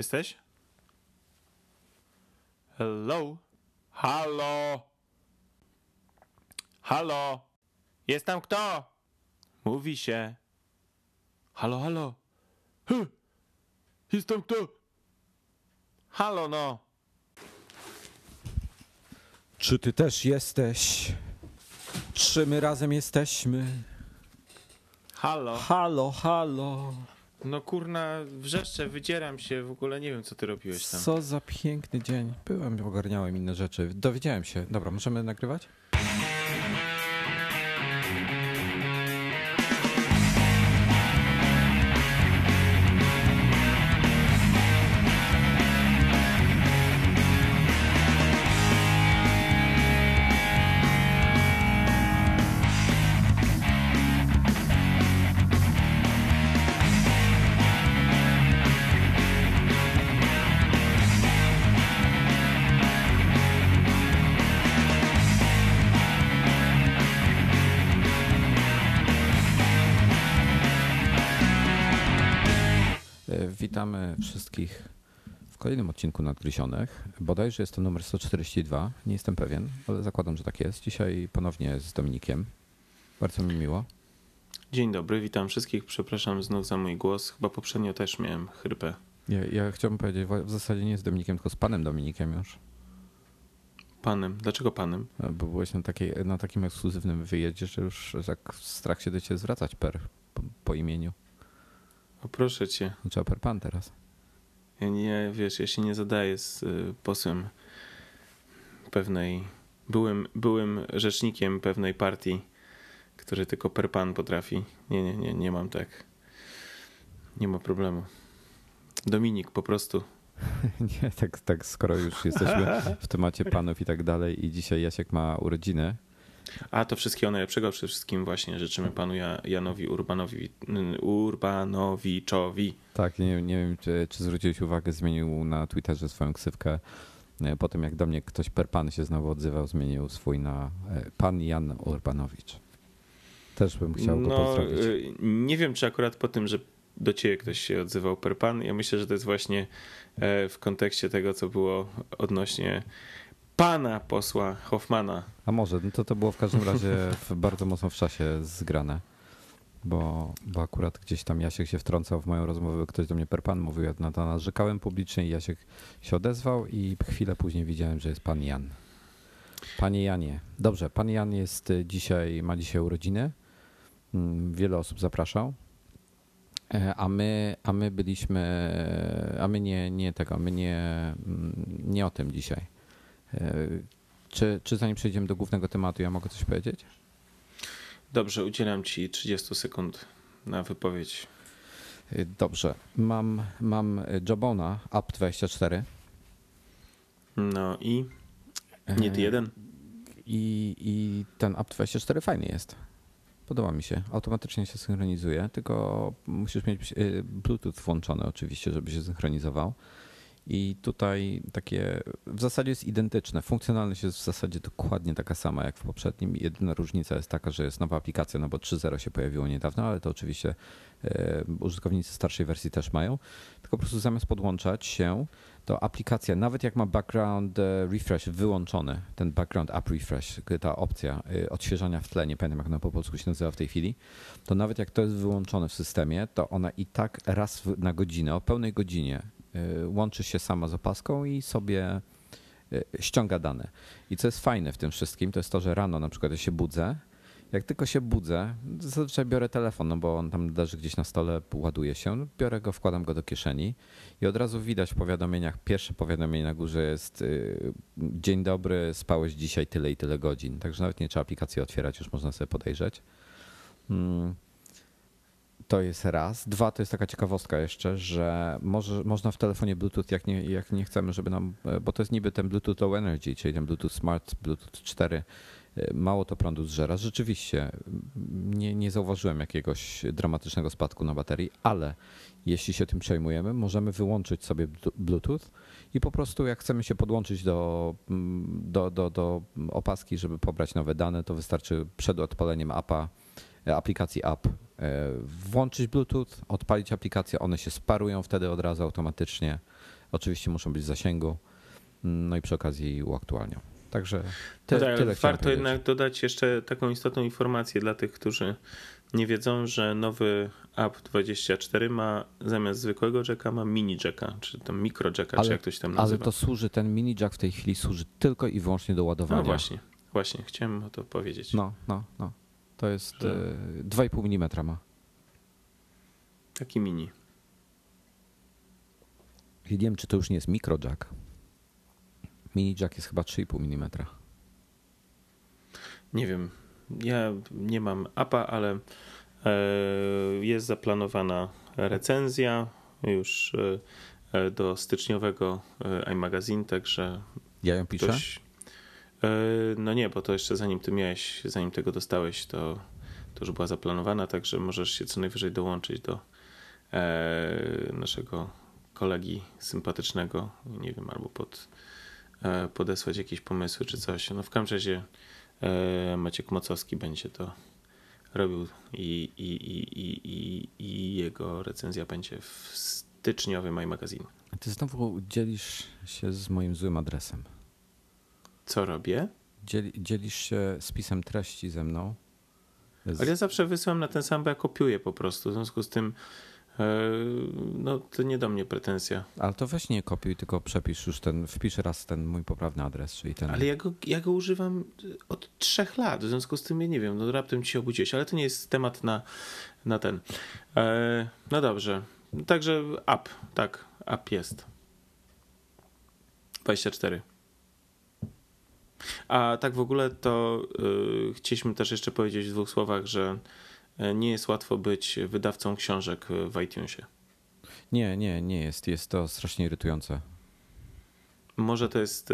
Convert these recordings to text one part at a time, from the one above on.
Jesteś? Hello? Halo? Halo? Jest tam kto? Mówi się. Halo, halo? Jest tam kto? Halo, no. Czy ty też jesteś? Czy my razem jesteśmy? Halo. Halo, halo. No kurna, wrzeszczę, wydzieram się, w ogóle nie wiem, co ty robiłeś tam. Co za piękny dzień. Byłem, ogarniałem inne rzeczy. Dowiedziałem się. Dobra, możemy nagrywać? Wszystkich w kolejnym odcinku Nadgryzionych. Bodajże jest to numer 142, nie jestem pewien, ale zakładam, że tak jest. Dzisiaj ponownie z Dominikiem. Bardzo mi miło. Dzień dobry, witam wszystkich. Przepraszam znów za mój głos. Chyba poprzednio też miałem chrypę. Ja, ja chciałbym powiedzieć, w zasadzie nie z Dominikiem, tylko z panem Dominikiem już. Panem. Dlaczego panem? E, Bo byłeś na, takiej, na takim ekskluzywnym wyjeździe, że już tak strach się do ciebie zwracać per, po, po imieniu. O proszę cię. Trzeba per pan teraz. Ja nie, wiesz, ja się nie zadaję z y, posłem pewnej... Byłym, byłym rzecznikiem pewnej partii, który tylko per pan potrafi. Nie, nie, nie, nie mam tak. Nie ma problemu. Dominik po prostu. Nie, tak, tak skoro już jesteśmy w temacie panów i tak dalej i dzisiaj Jasiek ma urodziny, A to wszystkiego najlepszego przede wszystkim właśnie życzymy panu Ja- Janowi Urbanowi, Urbanowiczowi. Tak, nie, nie wiem, czy, czy zwróciłeś uwagę, zmienił na Twitterze swoją ksywkę. E, Po tym, jak do mnie ktoś per pan się znowu odzywał, zmienił swój na e, pan Jan Urbanowicz. Też bym chciał go no, pozdrowić. y, nie wiem, czy akurat po tym, że do ciebie ktoś się odzywał per pan. Ja myślę, że to jest właśnie e, w kontekście tego, co było odnośnie pana posła Hoffmana. A może, no to to było w każdym razie w, bardzo mocno w czasie zgrane. Bo, bo akurat gdzieś tam Jasiek się wtrącał w moją rozmowę, ktoś do mnie per pan mówił, ja na to narzekałem publicznie i Jasiek się odezwał i chwilę później widziałem, że jest pan Jan. Panie Janie, dobrze, pan Jan jest y, dzisiaj, ma dzisiaj urodziny, Mm, wiele osób zapraszał, E, a my, a my byliśmy, a my nie, nie tego, my nie, mm, nie o tym dzisiaj. E, Czy, czy zanim przejdziemy do głównego tematu, ja mogę coś powiedzieć? Dobrze, udzielam ci 30 sekund na wypowiedź. Dobrze. Mam, mam Jobona Up 24 No i nie ty E, jeden. I, I ten Up 24 fajny jest. Podoba mi się. Automatycznie się synchronizuje, tylko musisz mieć y, Bluetooth włączony oczywiście, żeby się synchronizował. I tutaj takie w zasadzie jest identyczne. Funkcjonalność jest w zasadzie dokładnie taka sama jak w poprzednim. Jedyna różnica jest taka, że jest nowa aplikacja, no bo 3.0 się pojawiło niedawno, ale to oczywiście e, użytkownicy starszej wersji też mają. Tylko po prostu zamiast podłączać się, to aplikacja, nawet jak ma background e, refresh wyłączony, ten background app refresh, ta opcja e, odświeżania w tle, nie pamiętam jak ona po polsku się nazywa w tej chwili, to nawet jak to jest wyłączone w systemie, to ona i tak raz na godzinę, o pełnej godzinie łączy się sama z opaską i sobie e, ściąga dane. I co jest fajne w tym wszystkim, to jest to, że rano na przykład ja się budzę, jak tylko się budzę, zazwyczaj biorę telefon, no bo on tam leży gdzieś na stole, ładuje się, no biorę go, wkładam go do kieszeni i od razu widać w powiadomieniach, pierwsze powiadomienie na górze jest y, dzień dobry, spałeś dzisiaj tyle i tyle godzin. Także nawet nie trzeba aplikacji otwierać, już można sobie podejrzeć. Mm. To jest raz. Dwa, to jest taka ciekawostka jeszcze, że może, można w telefonie Bluetooth, jak nie, jak nie chcemy, żeby nam, bo to jest niby ten Bluetooth Low Energy, czyli ten Bluetooth Smart, Bluetooth 4, mało to prądu zżera. Rzeczywiście nie, nie zauważyłem jakiegoś dramatycznego spadku na baterii, ale jeśli się tym przejmujemy, możemy wyłączyć sobie blu- Bluetooth i po prostu jak chcemy się podłączyć do, do, do, do opaski, żeby pobrać nowe dane, to wystarczy przed odpaleniem appa aplikacji app, włączyć Bluetooth, odpalić aplikację, one się sparują wtedy od razu automatycznie. Oczywiście muszą być w zasięgu, no i przy okazji uaktualnią. Także ty, no tak, tyle Warto jednak dodać jeszcze taką istotną informację dla tych, którzy nie wiedzą, że nowy App 24 ma zamiast zwykłego jacka ma mini jacka, czy tam mikro jacka, ale, czy jak to się tam nazywa. Ale to służy, ten mini jack w tej chwili służy tylko i wyłącznie do ładowania. No właśnie, właśnie, chciałem o to powiedzieć. No, no, no. To jest że... 2,5 mm ma. Taki mini. I nie wiem, czy to już nie jest mikro jack. Mini jack jest chyba 3,5 mm. Nie wiem. Ja nie mam APA, ale e, jest zaplanowana recenzja już e, do styczniowego e, iMagazine, także. Ja ją piszę? Ktoś... No nie, bo to jeszcze zanim ty miałeś, zanim tego dostałeś, to, to już była zaplanowana, także możesz się co najwyżej dołączyć do naszego kolegi sympatycznego, nie wiem, albo pod, podesłać jakieś pomysły czy coś. No w każdym razie E, Maciek Mocowski będzie to robił i, i, i, i, i jego recenzja będzie w styczniowym iMagazine. Ty znowu dzielisz się z moim złym adresem. Co robię? Dzieli, dzielisz się spisem treści ze mną. Ale ja zawsze wysyłam na ten sam, bo ja kopiuję po prostu. W związku z tym E, no to nie do mnie pretensja. Ale to weź nie kopiuj, tylko przepisz już ten, wpisz raz ten mój poprawny adres, czyli ten. Ale ja go, ja go używam od trzech lat, w związku z tym ja nie wiem, no raptem ci się obudziłeś, ale to nie jest temat na, na ten. E, no dobrze, także app, tak, app jest. 24. A tak w ogóle to y, chcieliśmy też jeszcze powiedzieć w dwóch słowach, że E, nie jest łatwo być wydawcą książek w iTunesie. Nie, nie, nie jest. Jest to strasznie irytujące. Może to jest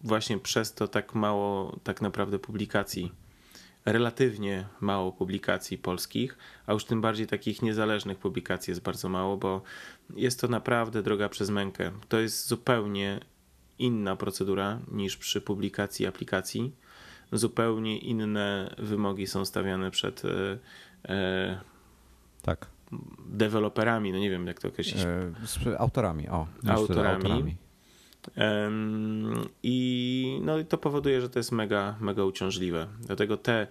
właśnie przez to tak mało tak naprawdę publikacji, relatywnie mało publikacji polskich, a już tym bardziej takich niezależnych publikacji jest bardzo mało, bo jest to naprawdę droga przez mękę. To jest zupełnie inna procedura niż przy publikacji aplikacji zupełnie inne wymogi są stawiane przed e, e, tak. deweloperami, no nie wiem jak to określić. E, autorami, o. Autorami. autorami. I no, to powoduje, że to jest mega, mega uciążliwe. Dlatego te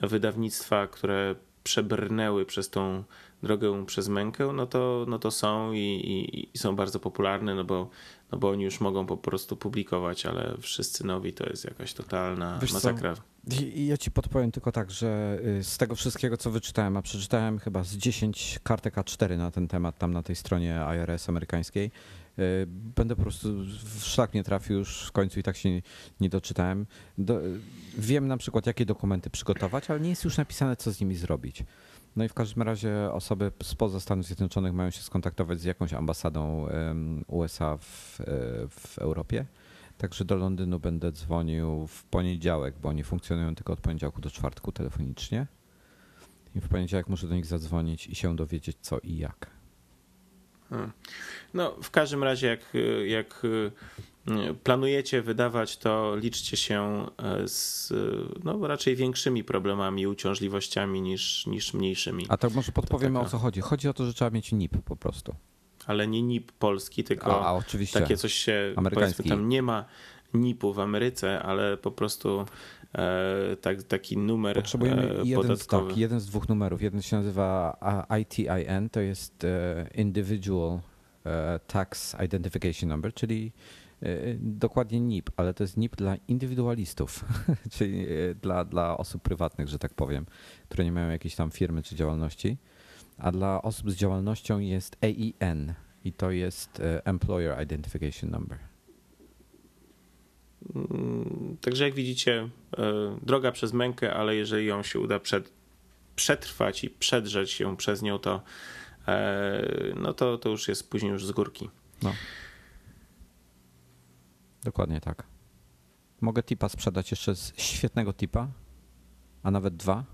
wydawnictwa, które przebrnęły przez tą drogę przez mękę, no to, no to są i, i, i, są bardzo popularne, no bo, no bo oni już mogą po prostu publikować, ale wszyscy nowi to jest jakaś totalna Wiesz masakra. Co? Ja ci podpowiem tylko tak, że y, z tego wszystkiego, co wyczytałem, a przeczytałem chyba z 10 kartek A4 na ten temat, tam na tej stronie IRS amerykańskiej, y, będę po prostu w szlak nie trafił już w końcu i tak się nie doczytałem. Do, wiem na przykład, jakie dokumenty przygotować, ale nie jest już napisane, co z nimi zrobić. No i w każdym razie osoby spoza Stanów Zjednoczonych mają się skontaktować z jakąś ambasadą USA w, e, w Europie. Także do Londynu będę dzwonił w poniedziałek, bo oni funkcjonują tylko od poniedziałku do czwartku telefonicznie. I w poniedziałek muszę do nich zadzwonić i się dowiedzieć co i jak. Hmm. No, w każdym razie, jak, jak planujecie wydawać, to liczcie się e, z no, raczej większymi problemami i uciążliwościami niż, niż mniejszymi. A tak może podpowiemy taka... o co chodzi. Chodzi o to, że trzeba mieć NIP po prostu. Ale nie NIP polski, tylko a, a oczywiście. takie coś się, amerykański. tam nie ma NIP-u w Ameryce, ale po prostu e, tak, taki numer Potrzebujemy e, jeden Z, tak, jeden z dwóch numerów. Jeden się nazywa ITIN, to jest e, Individual e, Tax Identification Number, czyli dokładnie NIP, ale to jest NIP dla indywidualistów, czyli e, dla, dla osób prywatnych, że tak powiem, które nie mają jakiejś tam firmy czy działalności. A dla osób z działalnością jest AIN i to jest e, Employer Identification Number. Mm, także jak widzicie, droga przez mękę, ale jeżeli ją się uda przed, przetrwać i przedrzeć się przez nią, to, no to, to już jest później już z górki. No. Dokładnie tak. Mogę tipa sprzedać jeszcze z świetnego tipa, a nawet dwa.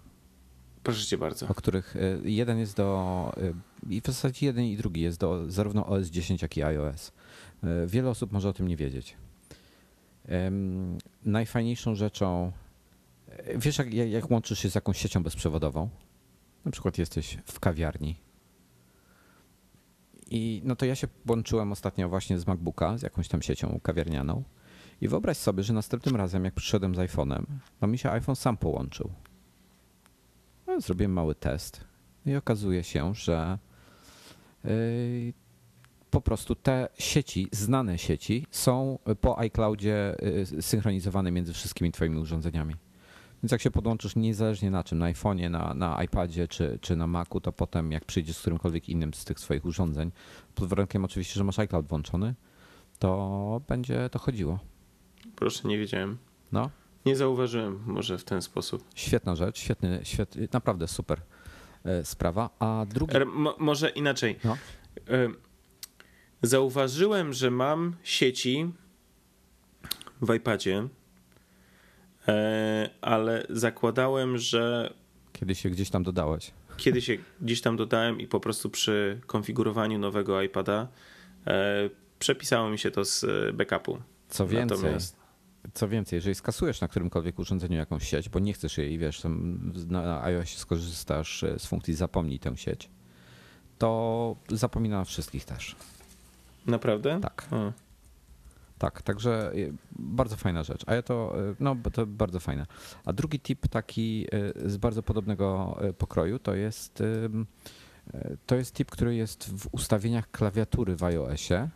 Proszę cię bardzo. O których y, jeden jest do. Y, I w zasadzie jeden i drugi jest do zarówno OS 10, jak i iOS. Y, wiele osób może o tym nie wiedzieć. Najfajniejszą rzeczą Wiesz, jak, jak łączysz się z jakąś siecią bezprzewodową? Na przykład jesteś w kawiarni. I no to ja się łączyłem ostatnio właśnie z MacBooka, z jakąś tam siecią kawiarnianą. I wyobraź sobie, że następnym razem, jak przyszedłem z iPhone'em, no mi się iPhone sam połączył. No, zrobiłem mały test i okazuje się, że yy, po prostu te sieci, znane sieci, są po iCloudzie yy, synchronizowane między wszystkimi Twoimi urządzeniami. Więc jak się podłączysz niezależnie na czym, na iPhone'ie, na, na iPadzie czy, czy na Macu, to potem jak przyjdziesz z którymkolwiek innym z tych swoich urządzeń, pod warunkiem oczywiście, że masz iCloud włączony, to będzie to chodziło. Proszę, nie wiedziałem. No, Nie zauważyłem może w ten sposób. świetna rzecz, świetny, świetny naprawdę super e, sprawa. A drugi... Er, mo, może inaczej. No. E, Zauważyłem, że mam sieci w iPadzie, ale zakładałem, że Kiedy się gdzieś tam dodałeś. kiedy się gdzieś tam dodałem i po prostu przy konfigurowaniu nowego iPada e, przepisało mi się to z e, backupu. Co więcej, Natomiast co więcej, jeżeli skasujesz na którymkolwiek urządzeniu jakąś sieć, bo nie chcesz jej, wiesz, na iOSie skorzystasz e, z funkcji zapomnij tę sieć, to zapomina na wszystkich też. naprawdę? Tak. O. Tak, także y, bardzo fajna rzecz. A ja to, y, no to bardzo fajne. A drugi tip taki y, z bardzo podobnego pokroju to jest, to jest tip, który jest w ustawieniach klawiatury w iOSie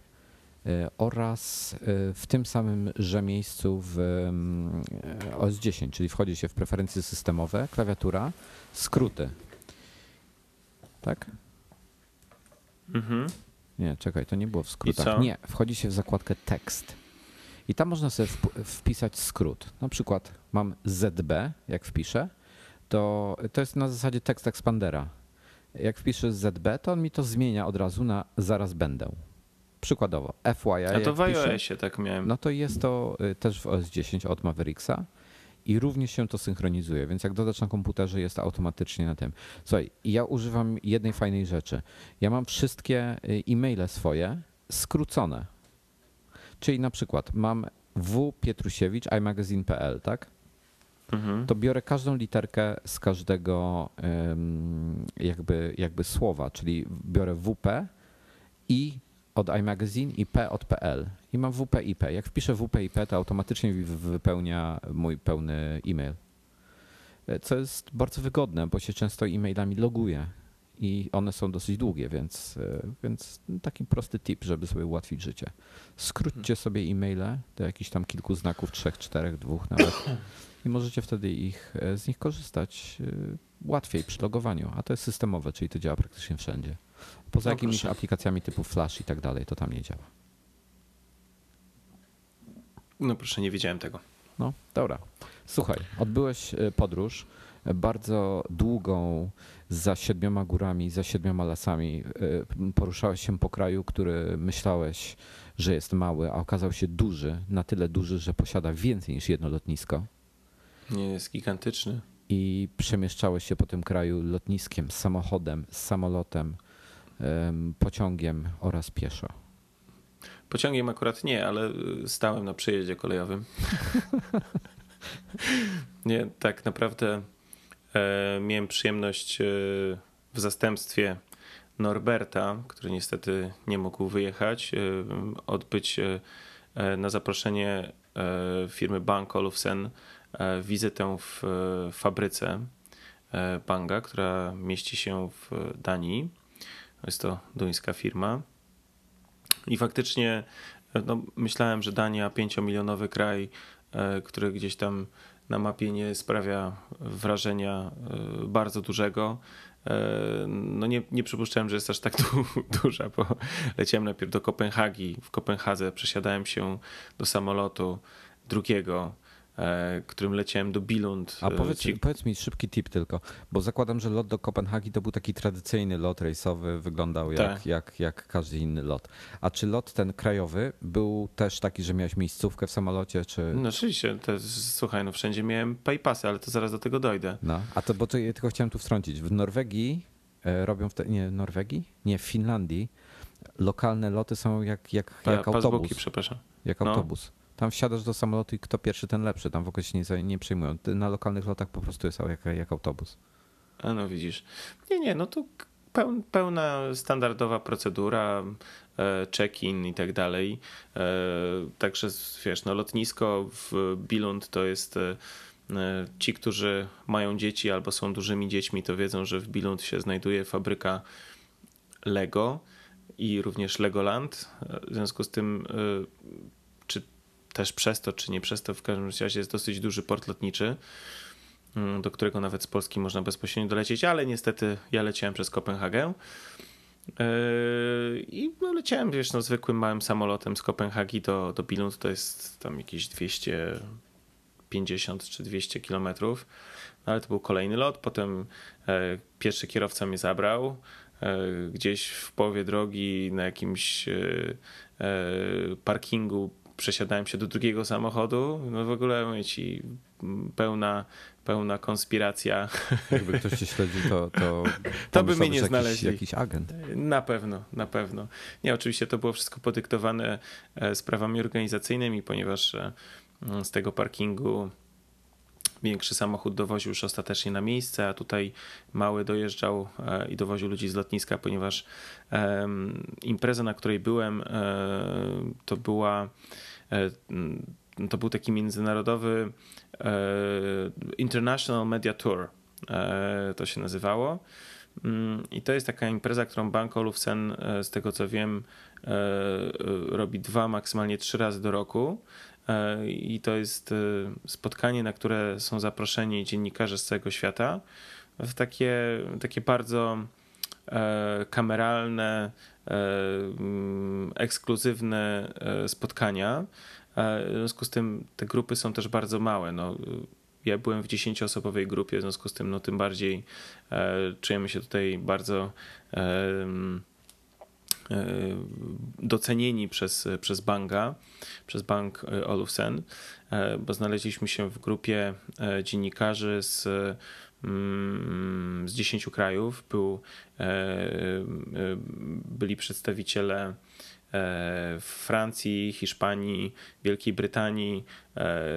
oraz w tym samym że miejscu w OS 10, czyli wchodzi się w preferencje systemowe, klawiatura, skróty. Tak? Mhm. Nie, czekaj, to nie było w skrótach. Nie, wchodzi się w zakładkę tekst. I tam można sobie wp- wpisać skrót. Na przykład mam ZB, jak wpiszę, to, to jest na zasadzie tekst expandera. Jak wpiszę ZB, to on mi to zmienia od razu na zaraz będę. Przykładowo, FYI. A to w iOSie tak miałem. No to jest to y, też w OS 10 od Mavericksa i również się to synchronizuje, więc jak dodasz na komputerze jest to automatycznie na tym. Słuchaj, ja używam jednej fajnej rzeczy. Ja mam wszystkie y, e-maile swoje skrócone. Czyli na przykład mam w Pietrusiewicz imagazine.pl, tak? Mhm. To biorę każdą literkę z każdego jakby, jakby słowa, czyli biorę WP i od iMagazine i P od PL. I mam WP i P. Jak wpiszę WP i P, to automatycznie wypełnia mój pełny e-mail. E, Co jest bardzo wygodne, bo się często e-mailami loguję i one są dosyć długie, więc, e, więc taki prosty tip, żeby sobie ułatwić życie. Skróćcie sobie e-maile do jakichś tam kilku znaków, trzech, czterech, dwóch nawet i możecie wtedy ich, e, z nich korzystać łatwiej przy logowaniu, a to jest systemowe, czyli to działa praktycznie wszędzie. Poza No jakimiś proszę. aplikacjami typu Flash i tak dalej, to tam nie działa. No proszę, nie wiedziałem tego. No, dobra. Słuchaj, odbyłeś e, podróż e, bardzo długą za siedmioma górami, za siedmioma lasami. E, Poruszałeś się po kraju, który myślałeś, że jest mały, a okazał się duży, na tyle duży, że posiada więcej niż jedno lotnisko. Nie jest gigantyczny. I przemieszczałeś się po tym kraju lotniskiem, samochodem, samolotem, em, pociągiem oraz pieszo. Pociągiem akurat nie, ale y, stałem na przejeździe kolejowym. nie, tak naprawdę e, miałem przyjemność e, w zastępstwie Norberta, który niestety nie mógł wyjechać, e, odbyć e, e, na zaproszenie e, firmy Bank Olufsen wizytę w fabryce Banga, która mieści się w Danii. Jest to duńska firma. I faktycznie no, myślałem, że Dania, pięciomilionowy kraj, e, który gdzieś tam na mapie nie sprawia wrażenia e, bardzo dużego. E, No nie, nie przypuszczałem, że jest aż tak du duża, bo leciałem najpierw do Kopenhagi. W Kopenhadze przesiadałem się do samolotu drugiego, którym leciałem do Billund. A E, powiedz, ci- powiedz mi szybki tip tylko, bo zakładam, że lot do Kopenhagi to był taki tradycyjny lot rejsowy, wyglądał jak, Tak. jak, jak każdy inny lot. A czy lot ten krajowy był też taki, że miałeś miejscówkę w samolocie, czy... No oczywiście, to jest, słuchaj, no wszędzie miałem paypasy, ale to zaraz do tego dojdę. No, a to, bo to ja tylko chciałem tu wtrącić. W Norwegii e, robią, w te, nie, Norwegii? Nie, w Finlandii lokalne loty są jak, jak, Pa, jak autobus. przepraszam. Jak no. autobus. Tam wsiadasz do samolotu i kto pierwszy, ten lepszy. Tam w ogóle się nie, nie przejmują. Na lokalnych lotach po prostu jest jak, jak autobus. A no widzisz. Nie, nie, no to pełna standardowa procedura, e, check-in i tak dalej. E, także wiesz, no lotnisko w Billund to jest e, ci, którzy mają dzieci albo są dużymi dziećmi, to wiedzą, że w Billund się znajduje fabryka Lego i również Legoland. W związku z tym, też przez to, czy nie przez to, w każdym razie jest dosyć duży port lotniczy. Mm, do którego nawet z Polski można bezpośrednio dolecieć, ale niestety ja leciałem przez Kopenhagę. Yy, I no, leciałem, wiesz, no, zwykłym małym samolotem z Kopenhagi do, do Billund, to jest tam jakieś 250 czy 200 kilometrów, no, ale to był kolejny lot. Potem e, pierwszy kierowca mnie zabrał. E, gdzieś w połowie drogi na jakimś e, parkingu przesiadałem się do drugiego samochodu. No w ogóle mówię ci, pełna, pełna konspiracja. Jakby ktoś cię śledził, to, to, to by mnie nie znaleźli. Jakiś, jakiś agent. Na pewno, na pewno. Nie, oczywiście to było wszystko podyktowane e, sprawami organizacyjnymi, ponieważ e, z tego parkingu większy samochód dowoził już ostatecznie na miejsce, a tutaj mały dojeżdżał e, i dowoził ludzi z lotniska, ponieważ impreza, na której byłem, to była to był taki międzynarodowy e, International Media Tour, e, to się nazywało. Mm, I to jest taka impreza, którą Bank Olufsen, e, z tego co wiem, robi dwa, maksymalnie trzy razy do roku. I to jest spotkanie, na które są zaproszeni dziennikarze z całego świata w takie, takie bardzo kameralne, mm, ekskluzywne spotkania. W związku z tym te grupy są też bardzo małe. No, ja byłem w dziesięcioosobowej grupie, w związku z tym no, tym bardziej e, czujemy się tutaj bardzo e, e, docenieni przez, przez Banga, przez Bank Olufsen, e, bo znaleźliśmy się w grupie e, dziennikarzy z z dziesięciu krajów. Był, e, byli przedstawiciele E, Francji, Hiszpanii, Wielkiej Brytanii, e,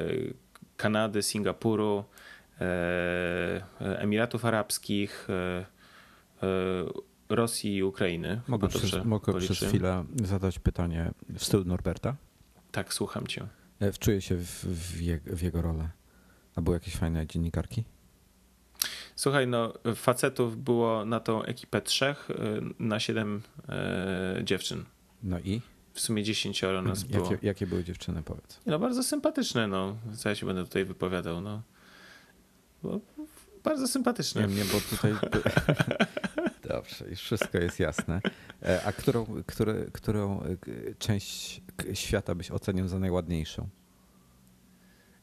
Kanady, Singapuru, e, Emiratów Arabskich, Rosji i Ukrainy. Mogę, przez, mogę przez chwilę zadać pytanie w stylu Norberta? Tak, słucham cię. Wczuję się w, w, jego, w jego rolę. A były jakieś fajne dziennikarki? Słuchaj, no facetów było na tą ekipę trzech, na siedem e, dziewczyn. No i? W sumie dziesięcioro nas było. Jakie, jakie były dziewczyny, powiedz? No bardzo sympatyczne, no. Co ja się będę tutaj wypowiadał, no. Bo bardzo sympatyczne. Nie, nie, bo tutaj... Dobrze, już wszystko jest jasne. E, a którą, które, którą e, część świata byś ocenił za najładniejszą?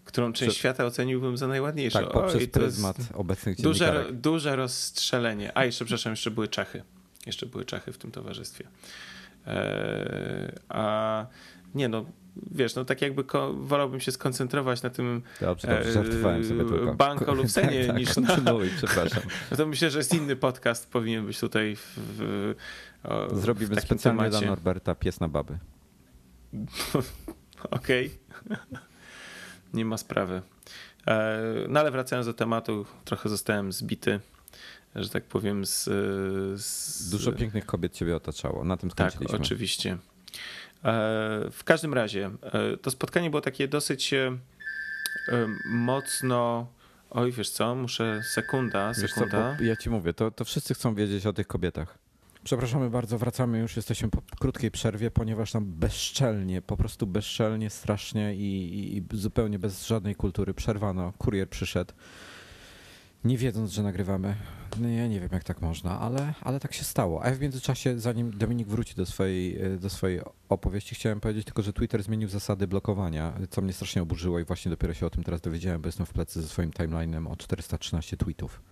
Którą część świata oceniłbym za najładniejszą? Tak, poprzez Oj, pryzmat obecnych duże, duże rozstrzelenie. A, jeszcze, przepraszam, jeszcze były Czachy. Jeszcze były Czachy w tym towarzystwie. E, a nie no, wiesz, no tak jakby wolałbym się skoncentrować na tym dobrze, dobrze, żartowałem sobie tylko. Banko lub tak, tak, niż na... przepraszam. No to myślę, że jest inny podcast, powinien być tutaj w, w o, Zrobimy w specjalnie temacie. dla Norberta pies na baby. Okej. Nie ma sprawy. E, no ale wracając do tematu, trochę zostałem zbity że tak powiem, z, z... Dużo pięknych kobiet ciebie otaczało. Na tym skończyliśmy. Tak, oczywiście. E, w każdym razie, e, to spotkanie było takie dosyć mocno. Oj, wiesz co, muszę sekunda, sekunda. Co, ja ci mówię, to, to wszyscy chcą wiedzieć o tych kobietach. Przepraszamy bardzo, wracamy już, jesteśmy po krótkiej przerwie, ponieważ tam bezczelnie, po prostu bezczelnie, strasznie i, i zupełnie bez żadnej kultury przerwano. Kurier przyszedł nie wiedząc, że nagrywamy. No ja nie wiem, jak tak można, ale, ale tak się stało. A w międzyczasie, zanim Dominik wróci do swojej, do swojej opowieści, chciałem powiedzieć tylko, że Twitter zmienił zasady blokowania, co mnie strasznie oburzyło i właśnie dopiero się o tym teraz dowiedziałem, bo jestem w plecy ze swoim timeline'em o 413 tweetów.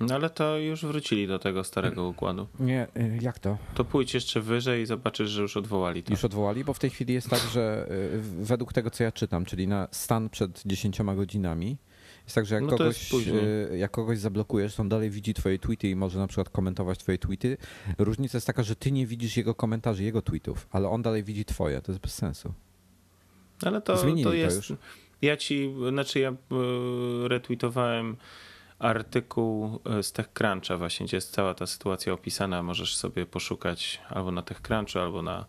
No ale to już wrócili do tego starego układu. Nie, e, jak to? To pójdź jeszcze wyżej i zobaczysz, że już odwołali to. Już odwołali, bo w tej chwili jest tak, że e, według tego, co ja czytam, czyli na stan przed 10 godzinami, jest tak, że jak, no kogoś, e, jak kogoś zablokujesz, to on dalej widzi twoje tweety i może na przykład komentować twoje tweety. Różnica jest taka, że ty nie widzisz jego komentarzy, jego tweetów, ale on dalej widzi twoje. To jest bez sensu. Ale to, Zmienili to to jest. już. Ja ci, znaczy ja y, retweetowałem artykuł y, z TechCruncha właśnie, gdzie jest cała ta sytuacja opisana. Możesz sobie poszukać albo na TechCrunchu, albo na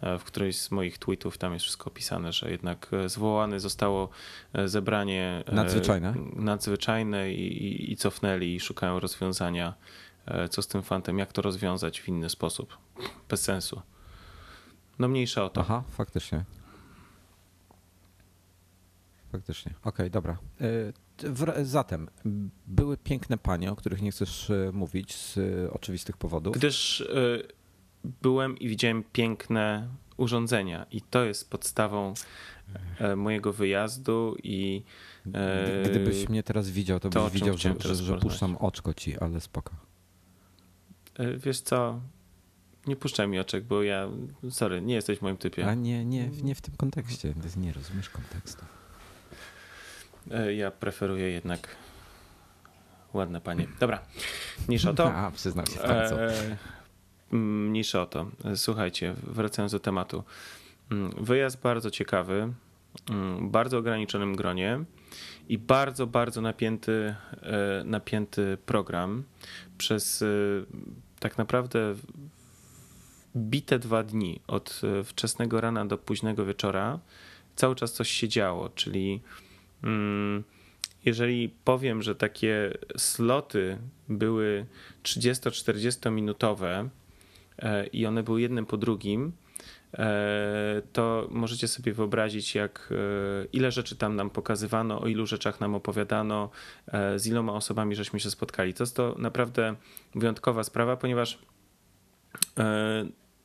e, w którymś z moich tweetów tam jest wszystko opisane, że jednak e, zwołane zostało e, zebranie e, Nadzwyczajne? nadzwyczajne i, i, i cofnęli i szukają rozwiązania. e, Co z tym fantem, jak to rozwiązać w inny sposób? Bez sensu. No mniejsza o to. Aha, faktycznie. Faktycznie. Okej, dobra. Zatem, były piękne panie, o których nie chcesz y, mówić z y, oczywistych powodów. Gdyż y, byłem i widziałem piękne urządzenia i to jest podstawą e, mojego wyjazdu i e, Gdybyś mnie teraz widział, to, to, byś widział, że, że, że puszczam oczko ci, ale spoko. e, wiesz co, nie puszczaj mi oczek, bo ja, sorry, nie jesteś w moim typie. A nie, nie, nie w tym kontekście. Nie rozumiesz kontekstu. E, Ja preferuję jednak ładne panie. Dobra, mniejsza o to. A, przyznam się bardzo. E, Mniejsza o to. Słuchajcie, wracając do tematu. Mm, Wyjazd bardzo ciekawy, mm, bardzo ograniczonym gronie i bardzo, bardzo napięty, e, napięty program przez tak naprawdę bite dwa dni, od wczesnego rana do późnego wieczora. Cały czas coś się działo, czyli jeżeli powiem, że takie sloty były 30-40 minutowe e, i one były jednym po drugim, e, to możecie sobie wyobrazić, jak e, ile rzeczy tam nam pokazywano, o ilu rzeczach nam opowiadano, z iloma osobami żeśmy się spotkali. To jest to naprawdę wyjątkowa sprawa, ponieważ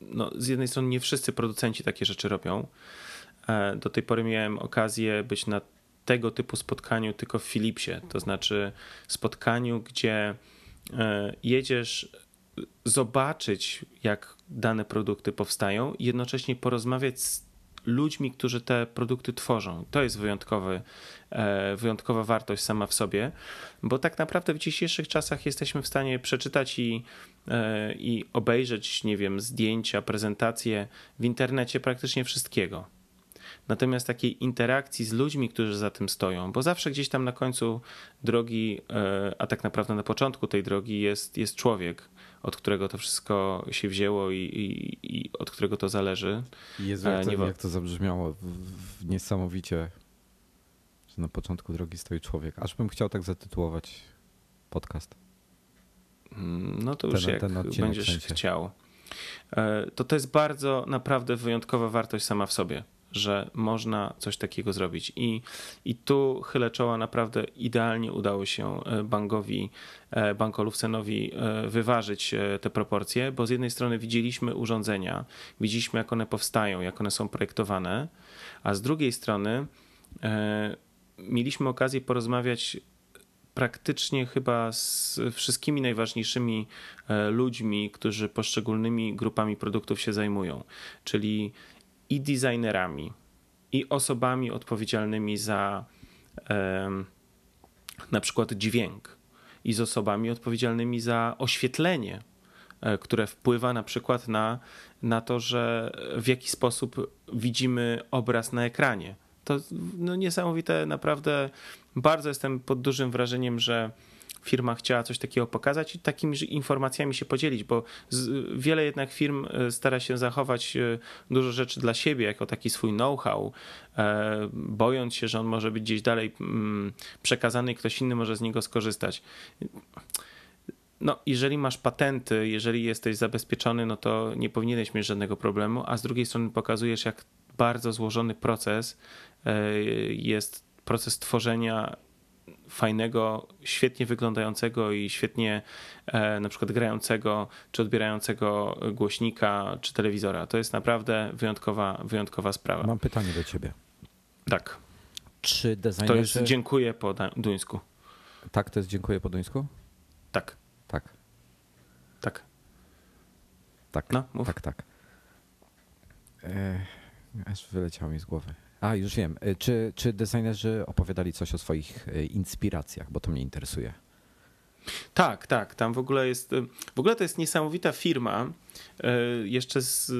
no, z jednej strony nie wszyscy producenci takie rzeczy robią. Do tej pory miałem okazję być na tego typu spotkaniu tylko w Philipsie, to znaczy spotkaniu, gdzie e, jedziesz zobaczyć, jak dane produkty powstają i jednocześnie porozmawiać z ludźmi, którzy te produkty tworzą. To jest wyjątkowy, e, wyjątkowa wartość sama w sobie, bo tak naprawdę w dzisiejszych czasach jesteśmy w stanie przeczytać i, e, i obejrzeć, nie wiem, zdjęcia, prezentacje w internecie praktycznie wszystkiego. Natomiast takiej interakcji z ludźmi, którzy za tym stoją, bo zawsze gdzieś tam na końcu drogi, e, a tak naprawdę na początku tej drogi jest, jest człowiek, od którego to wszystko się wzięło i, i, i od którego to zależy. Jezu, E, jak to, nie jak to zabrzmiało niesamowicie, że na początku drogi stoi człowiek. Aż bym chciał tak zatytułować podcast. No to już Ten- jak ten odcinek będziesz chciał. E, To to jest bardzo naprawdę wyjątkowa wartość sama w sobie, że można coś takiego zrobić. I, i tu chylę czoła, naprawdę idealnie udało się e, Bankowi, e, Banko Lufsenowi e, wyważyć te proporcje, bo z jednej strony widzieliśmy urządzenia, widzieliśmy jak one powstają, jak one są projektowane, a z drugiej strony mieliśmy okazję porozmawiać praktycznie chyba z wszystkimi najważniejszymi ludźmi, którzy poszczególnymi grupami produktów się zajmują, czyli i designerami, i osobami odpowiedzialnymi za na przykład dźwięk, i z osobami odpowiedzialnymi za oświetlenie, e, które wpływa na przykład na, na to, że w jaki sposób widzimy obraz na ekranie. To no, niesamowite, naprawdę bardzo jestem pod dużym wrażeniem, że firma chciała coś takiego pokazać i takimi informacjami się podzielić, bo wiele jednak firm e, stara się zachować e, dużo rzeczy dla siebie, jako taki swój know-how, e, bojąc się, że on może być gdzieś dalej mm, przekazany i ktoś inny może z niego skorzystać. No, jeżeli masz patenty, jeżeli jesteś zabezpieczony, no to nie powinieneś mieć żadnego problemu, a z drugiej strony pokazujesz, jak bardzo złożony proces jest proces tworzenia fajnego, świetnie wyglądającego i świetnie e, na przykład grającego czy odbierającego głośnika czy telewizora. To jest naprawdę wyjątkowa, wyjątkowa sprawa. Mam pytanie do ciebie. Tak, Czy to jest designerzy... dziękuję po duńsku. Tak, to jest dziękuję po duńsku? Tak, Tak, tak. tak, No, mów. tak, tak. E, aż wyleciało mi z głowy. A, już wiem. E, Czy, czy designerzy opowiadali coś o swoich e, inspiracjach, bo to mnie interesuje. Tak, tak. Tam w ogóle jest. W ogóle to jest niesamowita firma, jeszcze z,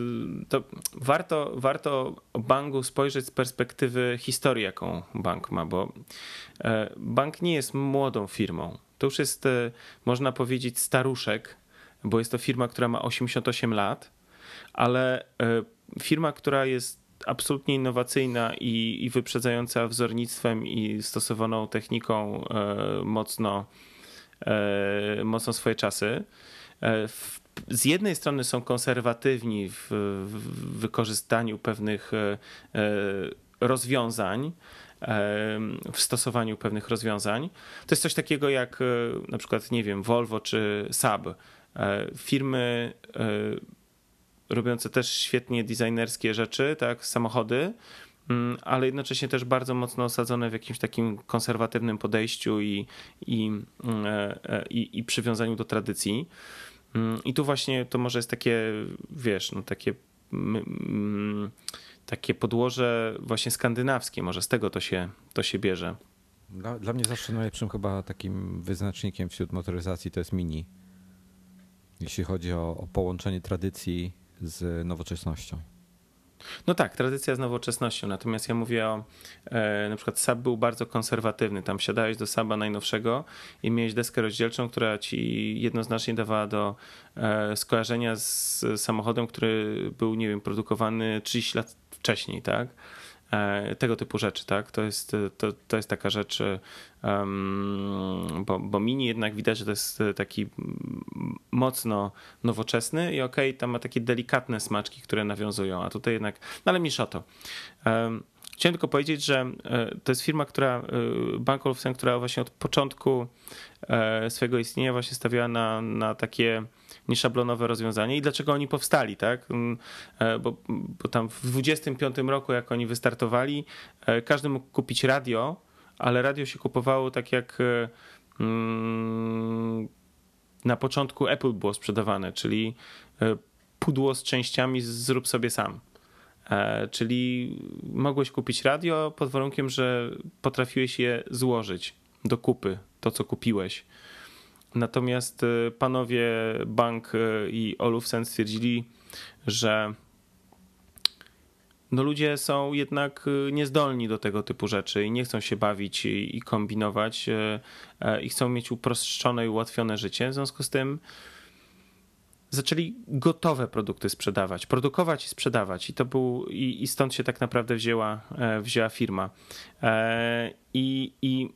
to warto, warto o banku spojrzeć z perspektywy historii, jaką bank ma, bo bank nie jest młodą firmą. To już jest, można powiedzieć, staruszek, bo jest to firma, która ma 88 lat, ale firma, która jest absolutnie innowacyjna i, i wyprzedzająca wzornictwem i stosowaną techniką e, mocno, e, mocno swoje czasy. E, z jednej strony są konserwatywni w, w wykorzystaniu pewnych rozwiązań, w stosowaniu pewnych rozwiązań. To jest coś takiego jak na przykład, nie wiem, Volvo czy Saab. Firmy robiące też świetnie designerskie rzeczy, tak, samochody, mm, ale jednocześnie też bardzo mocno osadzone w jakimś takim konserwatywnym podejściu i, i, mm, e, e, i, i przywiązaniu do tradycji. Mm, I tu właśnie to może jest takie, wiesz, no takie, takie podłoże właśnie skandynawskie, może z tego to się, to się bierze. Dla, dla mnie zawsze najlepszym chyba takim wyznacznikiem wśród motoryzacji to jest Mini. Jeśli chodzi o, o połączenie tradycji z nowoczesnością. No tak, tradycja z nowoczesnością. Natomiast ja mówię o e, na przykład Sab był bardzo konserwatywny. Tam siadałeś do Saba najnowszego i miałeś deskę rozdzielczą, która ci jednoznacznie dawała do e, skojarzenia z samochodem, który był, nie wiem, produkowany 30 lat wcześniej, tak? E, tego typu rzeczy, tak? To jest, to, to jest taka rzecz, um, bo, bo Mini jednak widać, że to jest taki mocno nowoczesny i okej, okay, tam ma takie delikatne smaczki, które nawiązują, a tutaj jednak, no ale mniejsza to. Um, Chciałem tylko powiedzieć, że e, to jest firma, która, e, Bank Olufsen, która właśnie od początku swojego istnienia właśnie stawiała na, na takie nieszablonowe rozwiązanie i dlaczego oni powstali, tak? Mm, e, bo, bo tam w 25 roku, jak oni wystartowali, e, każdy mógł kupić radio, ale radio się kupowało tak jak e, mm, na początku Apple było sprzedawane, czyli pudło z częściami zrób sobie sam. Czyli mogłeś kupić radio pod warunkiem, że potrafiłeś je złożyć do kupy, to co kupiłeś. Natomiast y, panowie Bank y, i Olufsen stwierdzili, że no ludzie są jednak niezdolni do tego typu rzeczy i nie chcą się bawić i, kombinować i chcą mieć uproszczone i ułatwione życie. W związku z tym zaczęli gotowe produkty sprzedawać, produkować i sprzedawać. I to był, i, i stąd się tak naprawdę wzięła, e, wzięła firma. E, I, i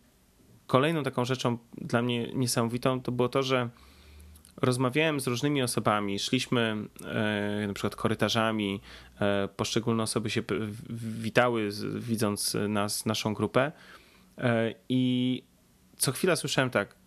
kolejną taką rzeczą dla mnie niesamowitą to było to, że rozmawiałem z różnymi osobami, szliśmy e, na przykład korytarzami, poszczególne osoby się witały, widząc nas, naszą grupę i co chwila słyszałem tak,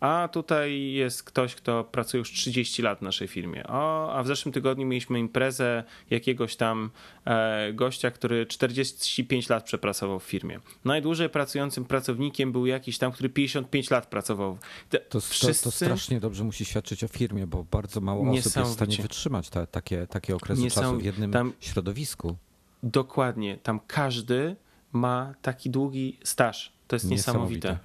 a tutaj jest ktoś, kto pracuje już 30 lat w naszej firmie. O, a w zeszłym tygodniu mieliśmy imprezę jakiegoś tam e, gościa, który 45 lat przepracował w firmie. Najdłużej pracującym pracownikiem był jakiś tam, który 55 lat pracował. Te, to, wszyscy... to, to, strasznie dobrze musi świadczyć o firmie, bo bardzo mało osób jest w stanie wytrzymać takie, takie okresy czasu w jednym tam, środowisku. Dokładnie. Tam każdy ma taki długi staż. To jest niesamowite.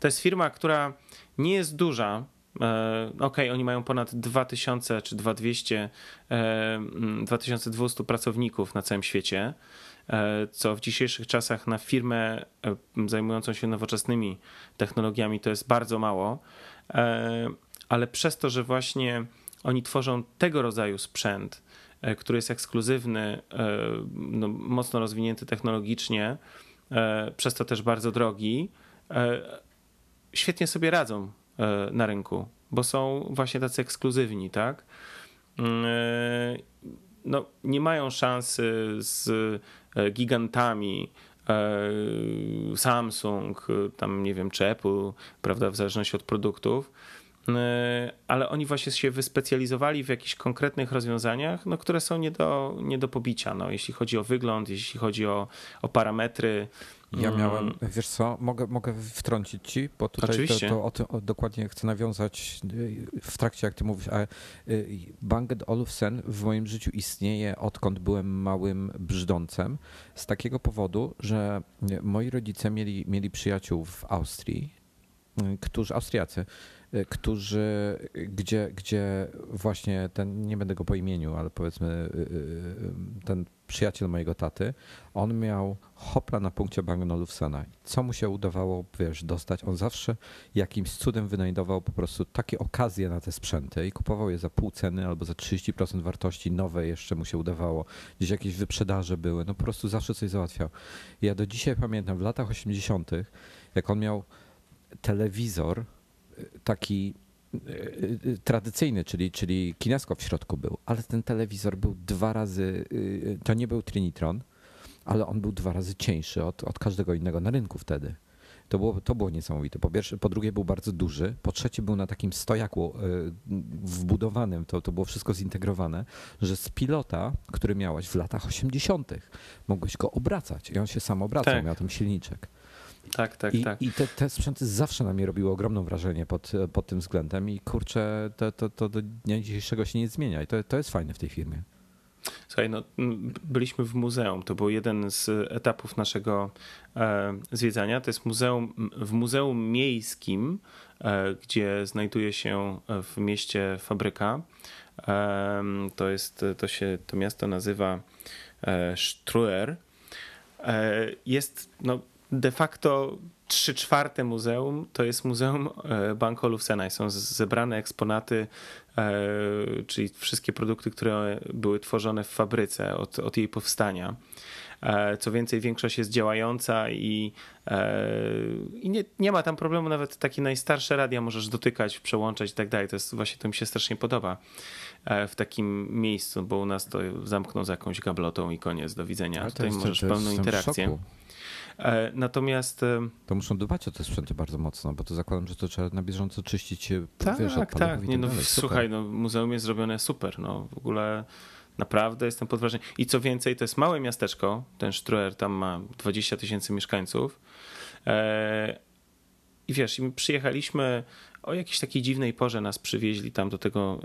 To jest firma, która nie jest duża. E, ok, oni mają ponad 2000 czy 2200, 2200 e, pracowników na całym świecie, e, co w dzisiejszych czasach na firmę zajmującą się nowoczesnymi technologiami to jest bardzo mało, ale przez to, że właśnie oni tworzą tego rodzaju sprzęt, który jest ekskluzywny, no, mocno rozwinięty technologicznie, przez to też bardzo drogi, świetnie sobie radzą e, na rynku, bo są właśnie tacy ekskluzywni, tak? Mm, e, no, nie mają szansy z e, gigantami Samsung, tam nie wiem, czy Apple, prawda, w zależności od produktów, ale oni właśnie się wyspecjalizowali w jakichś konkretnych rozwiązaniach, no, które są nie do, nie do pobicia, no, jeśli chodzi o wygląd, jeśli chodzi o, o parametry, ja mm. miałem, wiesz co, mogę, mogę wtrącić ci, bo tutaj Oczywiście. to, to o tym o, dokładnie chcę nawiązać y, w trakcie, jak ty mówisz, ale Bang Olufsen w moim życiu istnieje odkąd byłem małym brzdącem z takiego powodu, że moi rodzice mieli, mieli przyjaciół w Austrii, y, którzy, Austriacy, y, którzy, gdzie, gdzie właśnie ten, nie będę go po imieniu, ale powiedzmy ten przyjaciel mojego taty, on miał hopla na punkcie Bang Olufsena. Co mu się udawało, wiesz, dostać? On zawsze jakimś cudem wynajdował po prostu takie okazje na te sprzęty i kupował je za pół ceny albo za 30% wartości, nowe jeszcze mu się udawało. Gdzieś jakieś wyprzedaże były, no po prostu zawsze coś załatwiał. Ja do dzisiaj pamiętam, w latach 80., jak on miał telewizor taki Y, y, tradycyjny, czyli, czyli kineskop w środku był, ale ten telewizor był dwa razy, y, to nie był Trinitron, ale on był dwa razy cieńszy od, od każdego innego na rynku wtedy. To było, to było niesamowite. Po, pierwsze, po drugie był bardzo duży, po trzecie był na takim stojaku wbudowanym, to, to było wszystko zintegrowane, że z pilota, który miałeś w latach 80., mogłeś go obracać i on się sam obracał, tak. miał tam silniczek. Tak, tak, I, tak. I te, te sprzęty zawsze na mnie robiły ogromne wrażenie pod, pod tym względem i kurczę, to, to, to do dnia dzisiejszego się nie zmienia i to, to jest fajne w tej firmie. Słuchaj, no, byliśmy w muzeum. To był jeden z etapów naszego e, zwiedzania. To jest muzeum, w Muzeum Miejskim, e, gdzie znajduje się w mieście fabryka. E, to, jest, to się to miasto nazywa e, Struer. E, jest no, de facto trzy czwarte muzeum to jest muzeum e, Banco Lucena. Są zebrane eksponaty, e, czyli wszystkie produkty, które były tworzone w fabryce od, od jej powstania. E, co więcej, większość jest działająca i, i nie, nie ma tam problemu, nawet takie najstarsze radia możesz dotykać, przełączać i tak dalej. To jest właśnie, to mi się strasznie podoba w takim miejscu, bo u nas to zamknął za jakąś gablotą i koniec, do widzenia. Tutaj możesz pełną interakcję. E, natomiast. E, to muszą dbać o te sprzęty bardzo mocno, bo to zakładam, że to trzeba na bieżąco czyścić. Tak, wiesz, tak. tak Nie, no, słuchaj, no, muzeum jest zrobione super. No, w ogóle naprawdę jestem pod wrażeniem. I co więcej, to jest małe miasteczko. Ten Struer tam ma 20 tysięcy mieszkańców. E, I wiesz, i my przyjechaliśmy o jakiejś takiej dziwnej porze nas przywieźli tam do tego,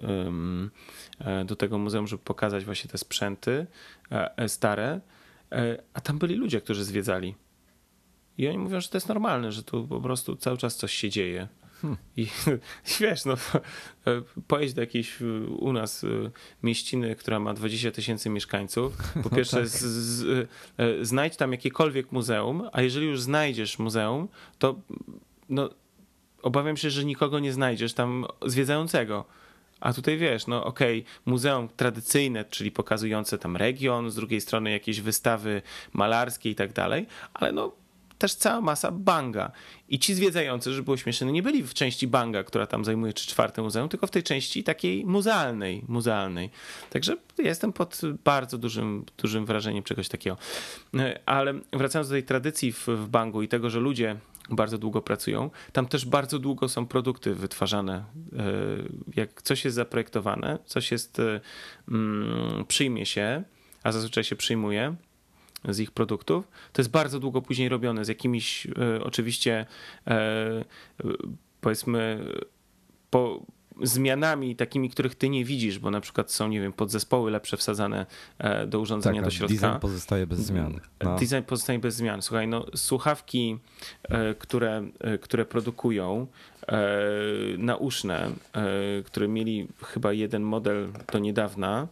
do tego muzeum, żeby pokazać właśnie te sprzęty stare, a tam byli ludzie, którzy zwiedzali. I oni mówią, że to jest normalne, że tu po prostu cały czas coś się dzieje. Hmm. I, wiesz, no, pojedź do jakiejś u nas y, mieściny, która ma 20 tysięcy mieszkańców. Po no pierwsze, no tak. z, z, e, znajdź tam jakiekolwiek muzeum, a jeżeli już znajdziesz muzeum, to no, obawiam się, że nikogo nie znajdziesz tam zwiedzającego. A tutaj wiesz, no okej, okay, muzeum tradycyjne, czyli pokazujące tam region, z drugiej strony jakieś wystawy malarskie i tak dalej, ale no też cała masa banga. I ci zwiedzający, żeby było śmieszne, nie byli w części banga, która tam zajmuje trzy czwarte muzeum, tylko w tej części takiej muzealnej. muzealnej. Także jestem pod bardzo dużym, dużym wrażeniem czegoś takiego. Ale wracając do tej tradycji w, w bangu i tego, że ludzie bardzo długo pracują. Tam też bardzo długo są produkty wytwarzane. E, jak coś jest zaprojektowane, coś jest, e, mm, przyjmie się, a zazwyczaj się przyjmuje, z ich produktów. To jest bardzo długo później robione z jakimiś e, oczywiście e, powiedzmy po zmianami takimi, których ty nie widzisz, bo na przykład są, nie wiem, podzespoły lepsze wsadzane e, do urządzenia tak, do środka. Design pozostaje bez zmian. No. Design pozostaje bez zmian. Słuchaj, no słuchawki, które, które produkują nauszne, które mieli chyba jeden model do niedawna,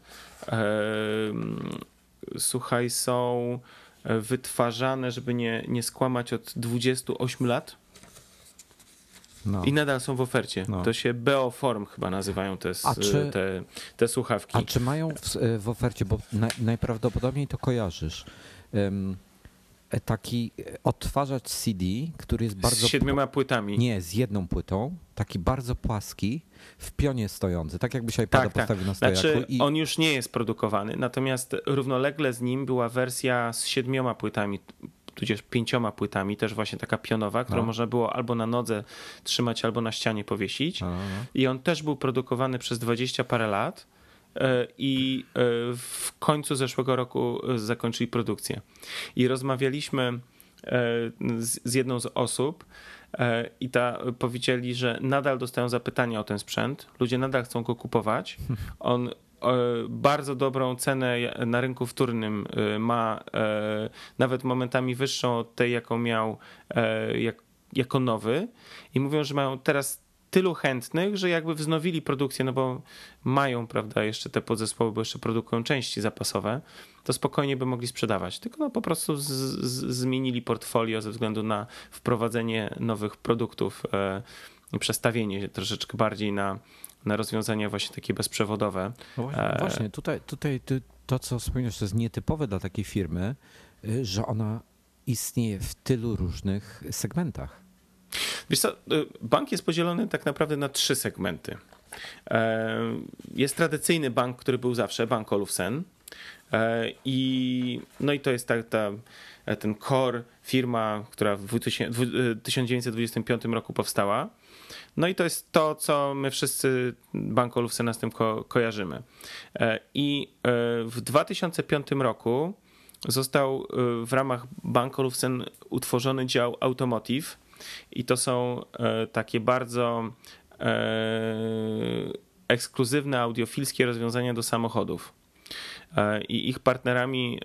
słuchaj, są e, wytwarzane, żeby nie, nie skłamać, od 28 lat. No. I nadal są w ofercie. No. To się Beoform chyba nazywają te, czy, te, te słuchawki. A czy mają w, e, w ofercie, bo najprawdopodobniej to kojarzysz, um, taki odtwarzacz CD, który jest bardzo... Z siedmioma płytami. Nie, z jedną płytą, taki bardzo płaski, w pionie stojący, tak jakbyś iPada tak, tak. postawił tak. na stojaku. Znaczy, i... on już nie jest produkowany, natomiast równolegle z nim była wersja z siedmioma płytami, tudzież pięcioma płytami, też właśnie taka pionowa, którą no. można było albo na nodze trzymać, albo na ścianie powiesić. No, no. I on też był produkowany przez dwadzieścia parę lat e, i e, w końcu zeszłego roku zakończyli produkcję. I rozmawialiśmy e, z jedną z osób, E, i ta powiedzieli, że nadal dostają zapytania o ten sprzęt, ludzie nadal chcą go kupować. On e, bardzo dobrą cenę na rynku wtórnym e, ma nawet momentami wyższą od tej, jaką miał jak, jako nowy i mówią, że mają teraz tylu chętnych, że jakby wznowili produkcję, no bo mają, prawda, jeszcze te podzespoły, bo jeszcze produkują części zapasowe, to spokojnie by mogli sprzedawać. Tylko no po prostu z, z, zmienili portfolio ze względu na wprowadzenie nowych produktów, e, przestawienie troszeczkę bardziej na, na rozwiązania właśnie takie bezprzewodowe. No właśnie, e... właśnie, tutaj, tutaj to, co wspomniałeś, to jest nietypowe dla takiej firmy, y, że ona istnieje w tylu różnych segmentach. Wiesz co, y, bank jest podzielony tak naprawdę na trzy segmenty. E, jest tradycyjny bank, który był zawsze, Bank Olufsen. E, I, no i to jest ta, ta, ten core, firma, która w 1925 roku powstała. No i to jest to, co my wszyscy Bank Olufsena z tym ko kojarzymy. E, I w 2005 roku został w ramach Bank Olufsen utworzony dział Automotive, i to są e, takie bardzo e, ekskluzywne audiofilskie rozwiązania do samochodów. E, I ich partnerami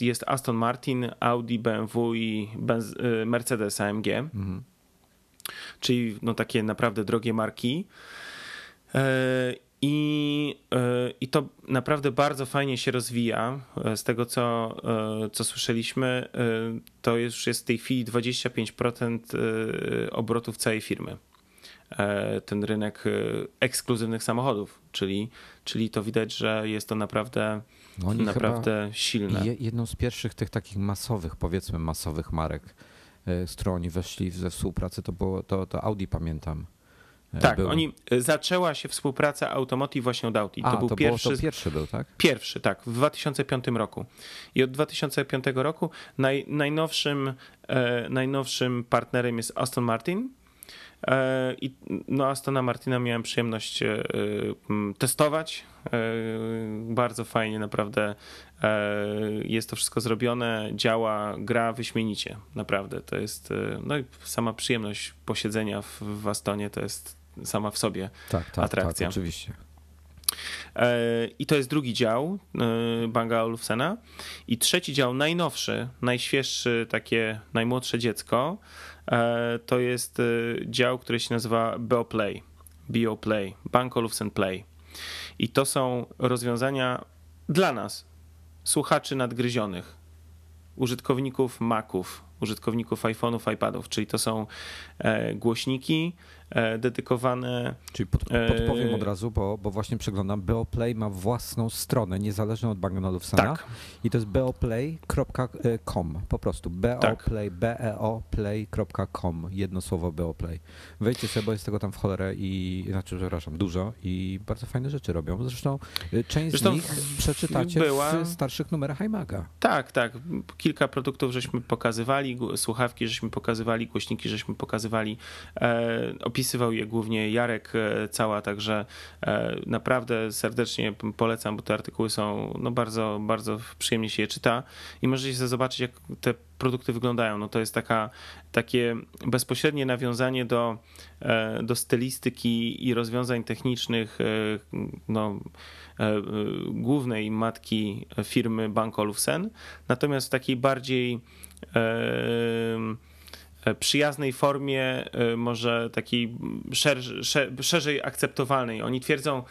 jest Aston Martin, Audi, BMW i Mercedes AMG. Mhm. Czyli no takie naprawdę drogie marki. I, e, I to naprawdę bardzo fajnie się rozwija. E, z tego, co, e, co słyszeliśmy, to już jest w tej chwili 25% obrotów całej firmy. Ten rynek ekskluzywnych samochodów, czyli, czyli to widać, że jest to naprawdę, no naprawdę silne. Jedną z pierwszych tych takich masowych, powiedzmy masowych marek, z którą oni weszli ze współpracy, to było to, to Audi, pamiętam. Tak, był. oni e, zaczęła się współpraca Automotive właśnie od Audi. A, to był to pierwszy. Było, to pierwszy był, tak? Pierwszy, tak, w 2005 roku. I od 2005 roku naj, najnowszym, e, najnowszym partnerem jest Aston Martin. E, I no Astona Martina miałem przyjemność e, testować. E, bardzo fajnie, naprawdę jest to wszystko zrobione, działa, gra wyśmienicie, naprawdę. To jest, no i sama przyjemność posiedzenia w, w Astonie to jest sama w sobie tak, tak, tak atrakcja. Tak, oczywiście. I to jest drugi dział Banga Olufsena. I trzeci dział, najnowszy, najświeższy, takie najmłodsze dziecko, to jest dział, który się nazywa BioPlay. BioPlay, Bank Olufsen Play. I to są rozwiązania dla nas, słuchaczy nadgryzionych, użytkowników Maców, użytkowników iPhone'ów, iPadów, czyli to są e, głośniki e, dedykowane. Czyli pod, podpowiem od razu, bo, bo właśnie przeglądam. Beoplay ma własną stronę niezależną od Bang Olufsena tak. i to jest beoplay.com po prostu beoplay, tak. beoplay.com jedno słowo beoplay. Wejdźcie sobie, bo jest tego tam w cholerę i znaczy, przepraszam, dużo i bardzo fajne rzeczy robią. Zresztą część Zresztą z nich przeczytacie była... w starszych numerach iMaga. Tak, tak. Kilka produktów żeśmy pokazywali słuchawki żeśmy pokazywali, głośniki żeśmy pokazywali. E, opisywał je głównie Jarek e, Cała, także e, naprawdę serdecznie polecam, bo te artykuły są no bardzo, bardzo przyjemnie się je czyta i możecie sobie zobaczyć, jak te produkty wyglądają. No to jest taka, takie bezpośrednie nawiązanie do, do stylistyki i rozwiązań technicznych no, głównej matki firmy Bank Olufsen, natomiast w takiej bardziej przyjaznej formie, e, może takiej szerzej akceptowalnej. Oni twierdzą,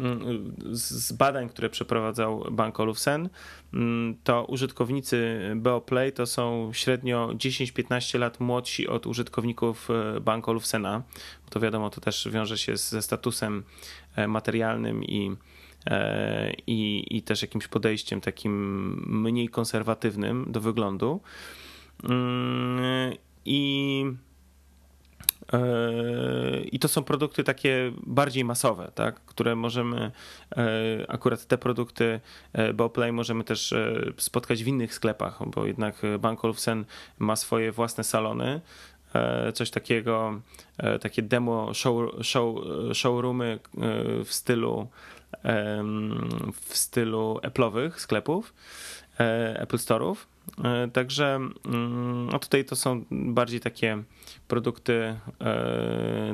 mm, z badań, które przeprowadzał Bank Olufsen, mm, to użytkownicy BeoPlay to są średnio 10-15 lat młodsi od użytkowników e, Bank Olufsena. To wiadomo, to też wiąże się ze statusem e, materialnym i E, i, i też jakimś podejściem takim mniej konserwatywnym do wyglądu. I e, i to są produkty takie bardziej masowe, tak, które możemy, e, akurat te produkty Bowplay możemy też spotkać w innych sklepach, bo jednak Bank Olufsen ma swoje własne salony, coś takiego, takie demo show, show, showroomy w stylu w stylu Apple'owych sklepów, e, Apple Store'ów. E, także mm, no tutaj to są bardziej takie produkty e,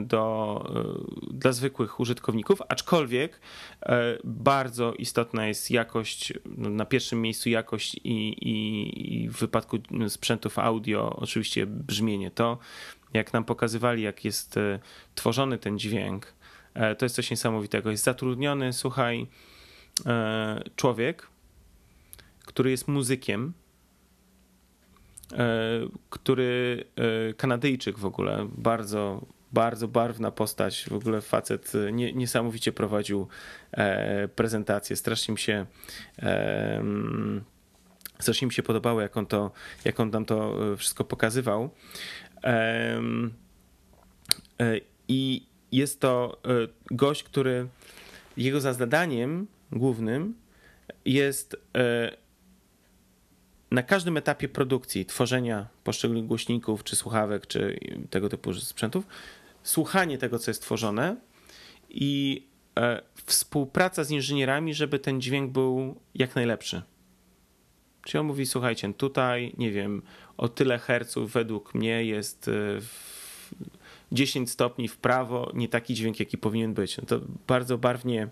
do, dla zwykłych użytkowników, aczkolwiek bardzo istotna jest jakość, no, na pierwszym miejscu jakość i, i, i w wypadku sprzętów audio oczywiście brzmienie. To jak nam pokazywali, jak jest e, tworzony ten dźwięk, e, to jest coś niesamowitego. Jest zatrudniony, słuchaj, e, człowiek, który jest muzykiem, który Kanadyjczyk w ogóle, bardzo, bardzo barwna postać, w ogóle facet nie, niesamowicie prowadził prezentację, strasznie mi się strasznie mi się podobało, jak on, to, jak on tam to wszystko pokazywał. E, I jest to e, gość, który jego zadaniem głównym jest e, na każdym etapie produkcji, tworzenia poszczególnych głośników, czy słuchawek, czy tego typu sprzętów, słuchanie tego, co jest tworzone i współpraca z inżynierami, żeby ten dźwięk był jak najlepszy. Czyli on mówi, słuchajcie, tutaj, nie wiem, o tyle herców według mnie jest 10 e, stopni w prawo, nie taki dźwięk, jaki powinien być. No to bardzo barwnie,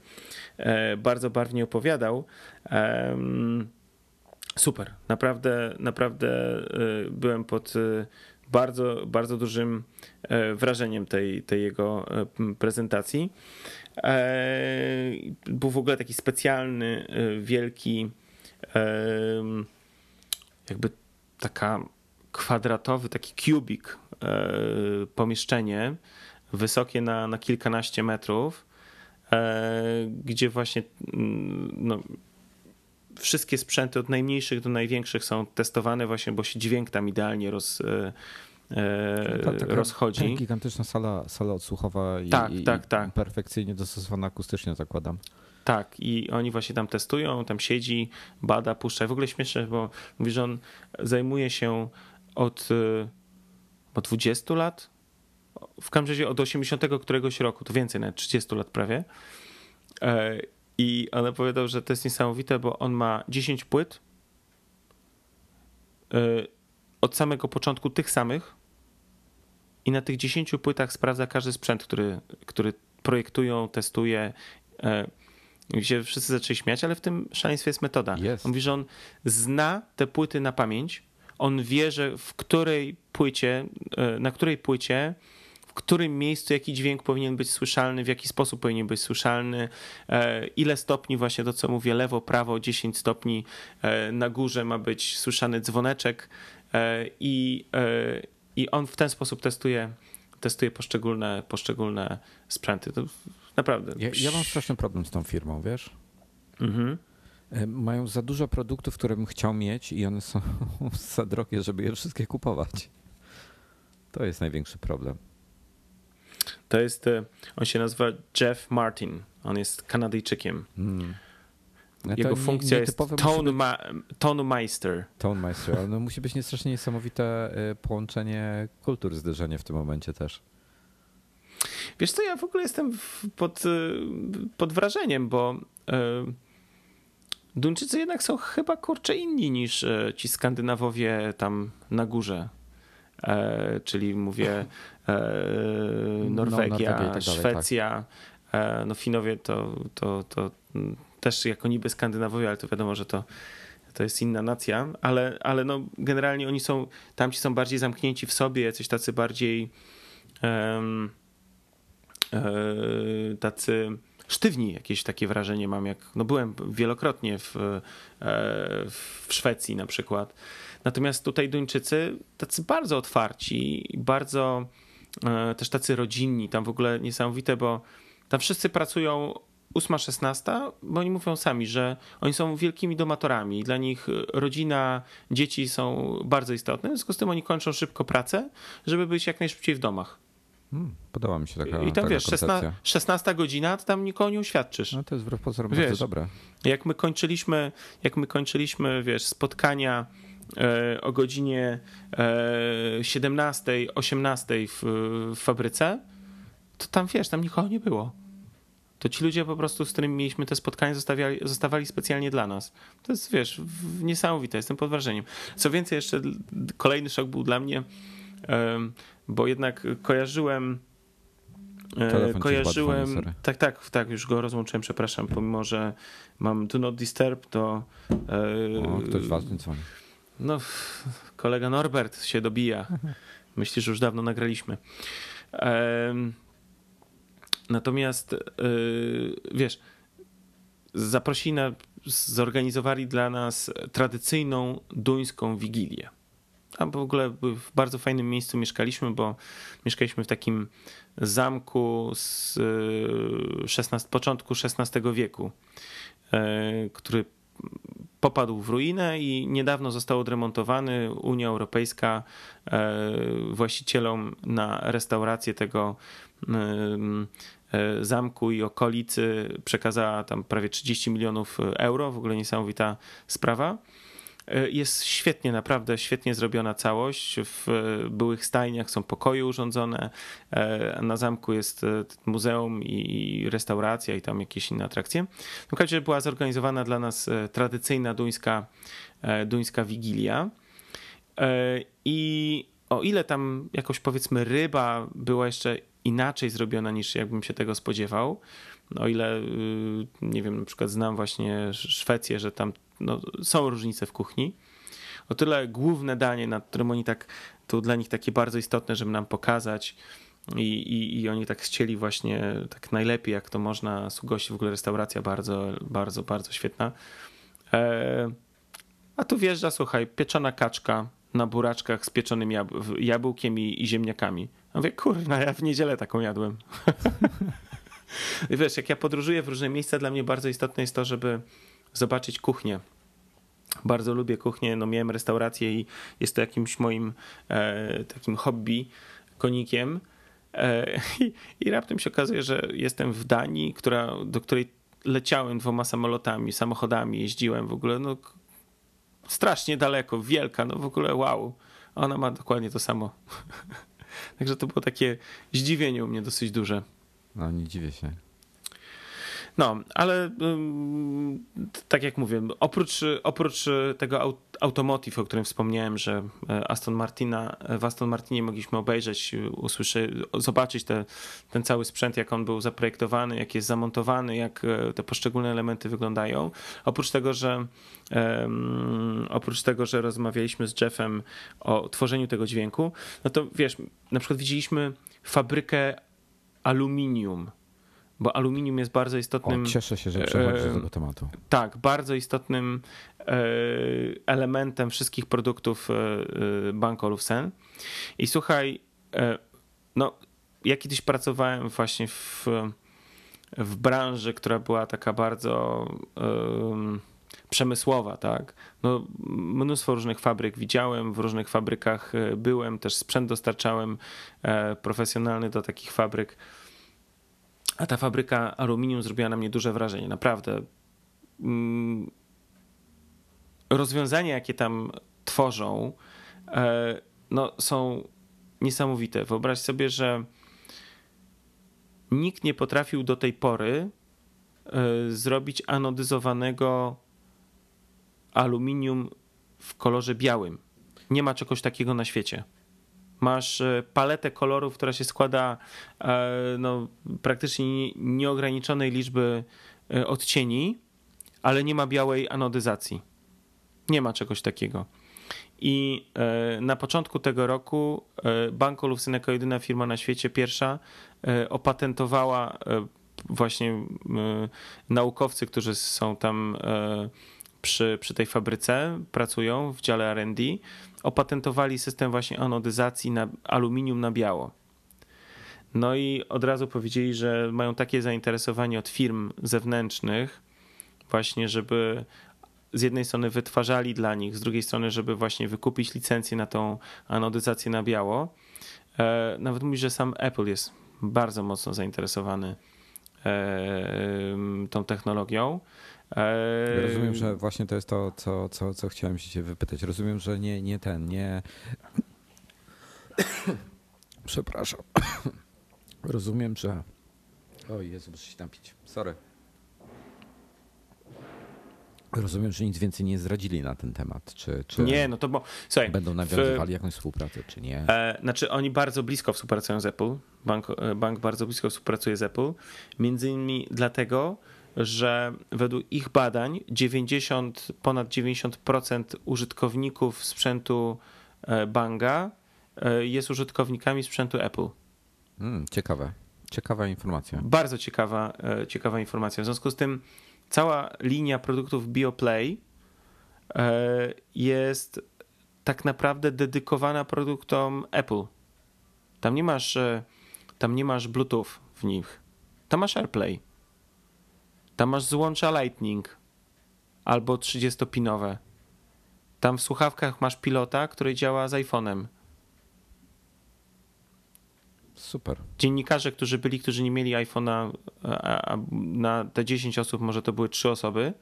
e, bardzo barwnie opowiadał. Super, naprawdę, naprawdę e, byłem pod bardzo, bardzo dużym wrażeniem tej, tej jego prezentacji. Był w ogóle taki specjalny, wielki, jakby taka kwadratowy, taki kubik e, pomieszczenie, wysokie na, na kilkanaście metrów, e, gdzie właśnie no, wszystkie sprzęty od najmniejszych do największych są testowane właśnie, bo się dźwięk tam idealnie roz, e, tak, taka rozchodzi. Gigantyczna sala, sala odsłuchowa i, tak, i, tak, tak. perfekcyjnie dostosowana akustycznie, zakładam. Tak, i oni właśnie tam testują, tam siedzi, bada, puszcza. W ogóle śmieszne, bo mówi, że on zajmuje się od, y, od 20 lat, w każdym razie od 80 któregoś roku, to więcej, nawet 30 lat prawie. I on opowiadał, że to jest niesamowite, bo on ma 10 płyt e, od samego początku tych samych i na tych 10 płytach sprawdza każdy sprzęt, który, który projektują, testuje e, i się wszyscy zaczęli śmiać, ale w tym szaleństwie jest metoda. On mówi, że on zna te płyty na pamięć, on wie, że w której płycie, e, na której płycie, którym miejscu jaki dźwięk powinien być słyszalny, w jaki sposób powinien być słyszalny, e, ile stopni, właśnie to co mówię, lewo, prawo, 10 stopni, e, na górze ma być słyszany dzwoneczek i, i on w ten sposób testuje, testuje poszczególne, poszczególne sprzęty. To Naprawdę. Ja, ja mam straszny problem z tą firmą, wiesz? Mhm. E, mają za dużo produktów, które bym chciał mieć i one są za drogie, żeby je wszystkie kupować. To jest największy problem. To jest, e, on się nazywa Jeff Martin. On jest Kanadyjczykiem. Hmm. Jego nie, funkcja jest tone, ma, tone Meister. Tone Meister, no musi być strasznie niesamowite e, połączenie kultur, zderzenie w tym momencie też. Wiesz co, ja w ogóle jestem pod, y, pod wrażeniem, bo Duńczycy jednak są chyba kurcze inni niż ci Skandynawowie tam na górze. E, czyli mówię e, Norwegia, no, tak Szwecja. Tak. E, no Finowie to, to, to też jako niby Skandynawowie, ale to wiadomo, że to to jest inna nacja, ale, ale no generalnie oni są, tamci są bardziej zamknięci w sobie, jacyś tacy bardziej um, E, tacy sztywni, jakieś takie wrażenie mam, jak no byłem wielokrotnie w, e, w Szwecji na przykład. Natomiast tutaj Duńczycy tacy bardzo otwarci, bardzo e, też tacy rodzinni, tam w ogóle niesamowite, bo tam wszyscy pracują 8-16, bo oni mówią sami, że oni są wielkimi domatorami. Dla nich rodzina, dzieci są bardzo istotne. W związku z tym oni kończą szybko pracę, żeby być jak najszybciej w domach. Hmm, podoba mi się taka I tam wiesz, 16, 16 godzina, to tam nikogo nie uświadczysz. No to jest wbrew pozorom wiesz, bardzo dobre. Jak my kończyliśmy, jak my kończyliśmy, wiesz, spotkania e, o godzinie e, 17, 18 w, w fabryce, to tam wiesz, tam nikogo nie było. To ci ludzie po prostu, z którymi mieliśmy te spotkania, zostawiali, zostawali specjalnie dla nas. To jest, wiesz, niesamowite, jestem pod wrażeniem. Co więcej, jeszcze kolejny szok był dla mnie bo jednak kojarzyłem e, Telefon kojarzyłem. Dzwoni, tak, tak, tak, już go rozłączyłem, przepraszam, pomimo, że mam Do Not Disturb, to. E, o, ktoś ważny dzwoni. No, kolega Norbert się dobija. Myślisz, że już dawno nagraliśmy. Natomiast wiesz, zaprosili na, zorganizowali dla nas tradycyjną duńską wigilię. A w ogóle w bardzo fajnym miejscu mieszkaliśmy, bo mieszkaliśmy w takim zamku z XVI, początku XVI wieku, który popadł w ruinę i niedawno został odremontowany. Unia Europejska właścicielom na restaurację tego zamku i okolicy przekazała tam prawie 30 milionów euro. W ogóle niesamowita sprawa. E, jest świetnie, naprawdę świetnie zrobiona całość. W byłych stajniach są pokoje urządzone. E, na zamku jest e, muzeum i restauracja i tam jakieś inne atrakcje. W każdym razie była zorganizowana dla nas tradycyjna duńska, duńska wigilia. I o ile tam jakoś powiedzmy ryba była jeszcze inaczej zrobiona niż jakbym się tego spodziewał, o ile y, nie wiem, na przykład znam właśnie Szwecję, że tam no, są różnice w kuchni. O tyle główne danie, nad którym oni tak, to dla nich takie bardzo istotne, żeby nam pokazać i, i, i oni tak chcieli właśnie tak najlepiej, jak to można z gości, w ogóle restauracja bardzo, bardzo, bardzo świetna. E, a tu wjeżdża, słuchaj, pieczona kaczka na buraczkach z pieczonym jab jabłkiem i, i ziemniakami. Ja mówię, kurna, ja w niedzielę taką jadłem. Wiesz, jak ja podróżuję w różne miejsca, dla mnie bardzo istotne jest to, żeby zobaczyć kuchnię. Bardzo lubię kuchnię, no miałem restaurację i jest to jakimś moim e, takim hobby, konikiem. E, i, I raptem się okazuje, że jestem w Danii, która, do której leciałem dwoma samolotami, samochodami, jeździłem w ogóle, no strasznie daleko, wielka, no w ogóle wow. Ona ma dokładnie to samo. Także to było takie zdziwienie u mnie dosyć duże. No, nie dziwię się. No, ale tak jak mówię, oprócz, oprócz tego automotive, o którym wspomniałem, że e, Aston Martina, w Aston Martinie mogliśmy obejrzeć, usłyszeć, zobaczyć te, ten cały sprzęt, jak on był zaprojektowany, jak jest zamontowany, jak e, te poszczególne elementy wyglądają. Oprócz tego, że oprócz tego, że rozmawialiśmy z Jeffem o tworzeniu tego dźwięku, no to wiesz, na przykład widzieliśmy fabrykę aluminium bo aluminium jest bardzo istotnym. O, cieszę się, że przechodzisz do tego tematu. Tak, bardzo istotnym e, elementem wszystkich produktów e, Bank Olufsen. I słuchaj, e, no, ja kiedyś pracowałem właśnie w, w branży, która była taka bardzo przemysłowa, tak? No, mnóstwo różnych fabryk widziałem, w różnych fabrykach byłem, też sprzęt dostarczałem profesjonalny do takich fabryk. A ta fabryka aluminium zrobiła na mnie duże wrażenie, naprawdę. Mm, rozwiązania, jakie tam tworzą, e, no, są niesamowite. Wyobraź sobie, że nikt nie potrafił do tej pory e, zrobić anodyzowanego aluminium w kolorze białym. Nie ma czegoś takiego na świecie. Masz e, paletę kolorów, która się składa e, no, praktycznie nieograniczonej liczby e, odcieni, ale nie ma białej anodyzacji. Nie ma czegoś takiego. I na początku tego roku Banco Lufsen jako jedyna firma na świecie, pierwsza, opatentowała właśnie naukowcy, którzy są tam przy, przy tej fabryce, pracują w dziale RD, opatentowali system właśnie anodyzacji na aluminium na biało. No i od razu powiedzieli, że mają takie zainteresowanie od firm zewnętrznych, właśnie, żeby z jednej strony wytwarzali dla nich, z drugiej strony, żeby właśnie wykupić licencję na tą anodyzację na biało. E, nawet mówi, że sam Apple jest bardzo mocno zainteresowany e, tą technologią. Rozumiem, że właśnie to jest to, co, co, co chciałem się wypytać. Rozumiem, że nie, nie ten, nie. Przepraszam. Rozumiem, że. O Jezu, muszę się napić. Sorry. Rozumiem, że nic więcej nie zdradzili na ten temat. Czy, czy nie, no to bo. Słuchaj, będą nawiązywali w, jakąś współpracę, czy nie? E, znaczy, oni bardzo blisko współpracują z Apple. Bank, e, bank bardzo blisko współpracuje z Apple. Między innymi dlatego, że według ich badań 90, ponad 90% użytkowników sprzętu e, Banga jest użytkownikami sprzętu Apple. Mm, ciekawe. Ciekawa informacja. Bardzo ciekawa, ciekawa informacja. W związku z tym cała linia produktów BioPlay jest tak naprawdę dedykowana produktom Apple. Tam nie masz, tam nie masz Bluetooth w nich. Tam masz AirPlay. Tam masz złącza Lightning albo 30-pinowe. Tam w słuchawkach masz pilota, który działa z iPhone'em. Super. Dziennikarze, którzy byli, którzy nie mieli iPhone'a, na te 10 osób, może to były 3 osoby,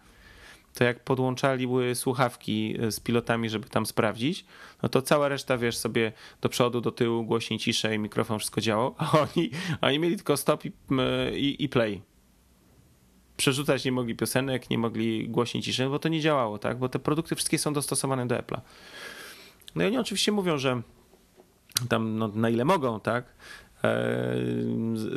to jak podłączali były słuchawki z pilotami, żeby tam sprawdzić, no to cała reszta, wiesz, sobie do przodu, do tyłu, głośniej, ciszej, mikrofon, wszystko działo, a oni, oni mieli tylko stop i, i, i play przerzucać nie mogli piosenek, nie mogli głośniej ciszy, bo to nie działało, tak? Bo te produkty wszystkie są dostosowane do Apple'a. No i oni oczywiście mówią, że tam no, na ile mogą, tak? E,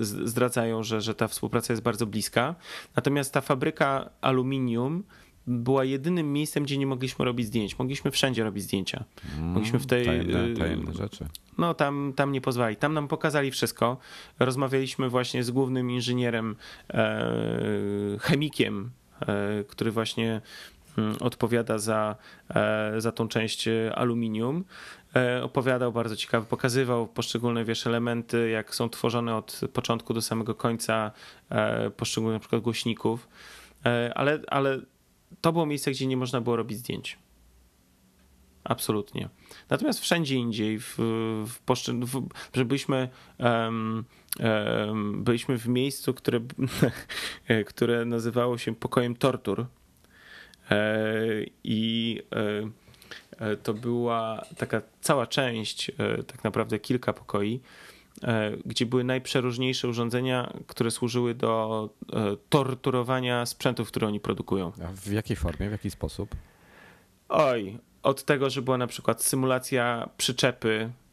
zdradzają, że, że ta współpraca jest bardzo bliska. Natomiast ta fabryka aluminium była jedynym miejscem, gdzie nie mogliśmy robić zdjęć. Mogliśmy wszędzie robić zdjęcia. Mogliśmy w tej. Tajemne, y, tajemne rzeczy. No, tam, tam nie pozwali. Tam nam pokazali wszystko. Rozmawialiśmy właśnie z głównym inżynierem, e, chemikiem, e, który właśnie mm, odpowiada za, e, za tą część aluminium. Opowiadał bardzo ciekawie, pokazywał poszczególne wiesz, elementy, jak są tworzone od początku do samego końca poszczególnych na przykład głośników. Ale, ale to było miejsce, gdzie nie można było robić zdjęć. Absolutnie. Natomiast wszędzie indziej, w, w, w, że byliśmy, um, um, byliśmy w miejscu, które, które nazywało się pokojem tortur. E, I e, to była taka cała część, e, tak naprawdę kilka pokoi, E, gdzie były najprzeróżniejsze urządzenia, które służyły do e, torturowania sprzętów, które oni produkują. A w jakiej formie, w jaki sposób? Oj, od tego, że była na przykład symulacja przyczepy e,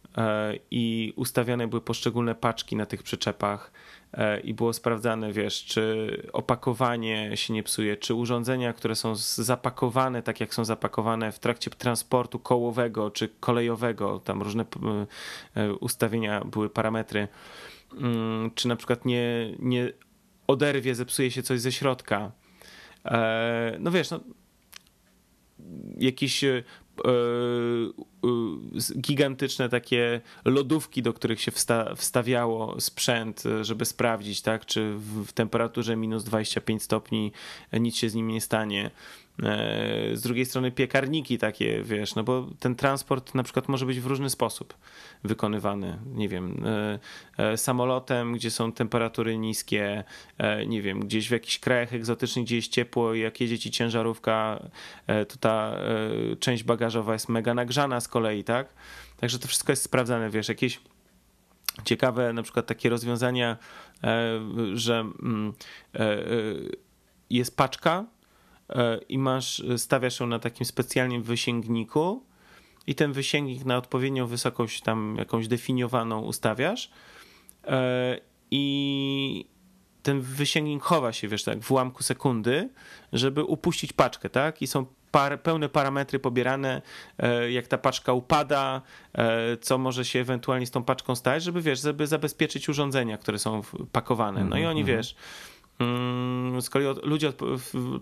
i ustawiane były poszczególne paczki na tych przyczepach E, i było sprawdzane, wiesz, czy opakowanie się nie psuje, czy urządzenia, które są zapakowane tak, jak są zapakowane w trakcie transportu kołowego czy kolejowego, tam różne e, ustawienia były, parametry, mm, czy na przykład nie, nie oderwie, zepsuje się coś ze środka. E, no wiesz, no, jakiś E, e, gigantyczne takie lodówki, do których się wsta wstawiało sprzęt, żeby sprawdzić, tak, czy w temperaturze minus 25 stopni nic się z nim nie stanie. E, z drugiej strony piekarniki takie, wiesz, no bo ten transport na przykład może być w różny sposób wykonywany. Nie wiem, e, e, samolotem, gdzie są temperatury niskie, nie wiem, gdzieś w jakichś krajach egzotycznych, gdzie jest ciepło i jak jedzie ci ciężarówka, to ta część bagażowa jest mega nagrzana z kolei, tak? Także to wszystko jest sprawdzane, wiesz, jakieś ciekawe na przykład takie rozwiązania, że mm, jest paczka, i masz, stawiasz ją na takim specjalnym wysięgniku i ten wysięgnik na odpowiednią wysokość tam jakąś definiowaną ustawiasz e, i ten wysięgnik chowa się, wiesz, tak, w ułamku sekundy, żeby upuścić paczkę, tak? I są par, pełne parametry pobierane, e, jak ta paczka upada, co może się ewentualnie z tą paczką stać, żeby, wiesz, żeby zabezpieczyć urządzenia, które są pakowane. No i oni, mhm. wiesz, z kolei ludzie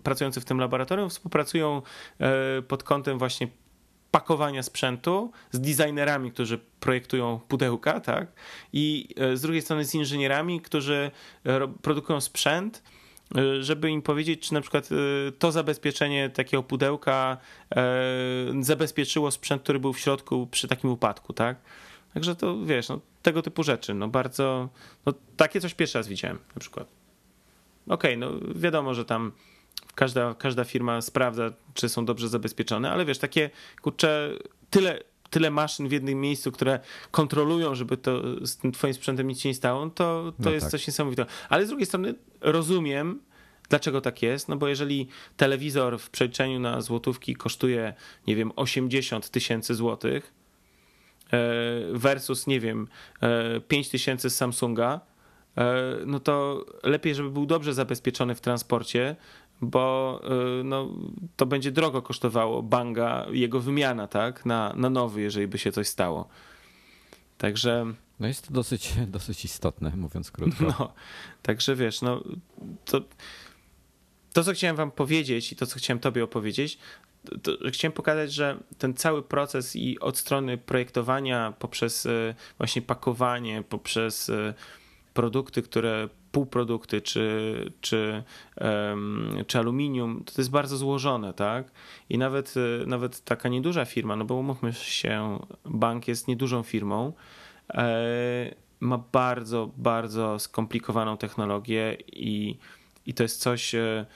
pracujący w tym laboratorium współpracują e, pod kątem właśnie pakowania sprzętu z designerami, którzy projektują pudełka, tak? I e, z drugiej strony z inżynierami, którzy e, produkują sprzęt, żeby im powiedzieć, czy na przykład to zabezpieczenie takiego pudełka zabezpieczyło sprzęt, który był w środku przy takim upadku, tak? Także to wiesz, no, tego typu rzeczy, no bardzo, no takie coś pierwszy raz widziałem na przykład okej, okay, no wiadomo, że tam każda, każda firma sprawdza, czy są dobrze zabezpieczone, ale wiesz, takie kurczę, tyle, tyle maszyn w jednym miejscu, które kontrolują, żeby to z tym twoim sprzętem nic się nie stało, to, to no jest tak. coś niesamowitego. Ale z drugiej strony rozumiem, Dlaczego tak jest? No bo jeżeli telewizor w przeliczeniu na złotówki kosztuje, nie wiem, 80 tysięcy złotych e, versus, nie wiem, 5 e, tysięcy z Samsunga, no to lepiej, żeby był dobrze zabezpieczony w transporcie, bo e, no, to będzie drogo kosztowało banga jego wymiana, tak, na, na nowy, jeżeli by się coś stało. Także. No jest to dosyć, dosyć istotne, mówiąc krótko. No, także wiesz, no to, to, co chciałem wam powiedzieć i to, co chciałem tobie opowiedzieć, to, to chciałem pokazać, że ten cały proces i od strony projektowania poprzez e, właśnie pakowanie, poprzez e, produkty, które półprodukty czy, czy, czy aluminium, to jest bardzo złożone, tak? I nawet, e, nawet taka nieduża firma, no bo umówmy się, bank jest niedużą firmą, e, ma bardzo, bardzo skomplikowaną technologię i, i to jest coś, e,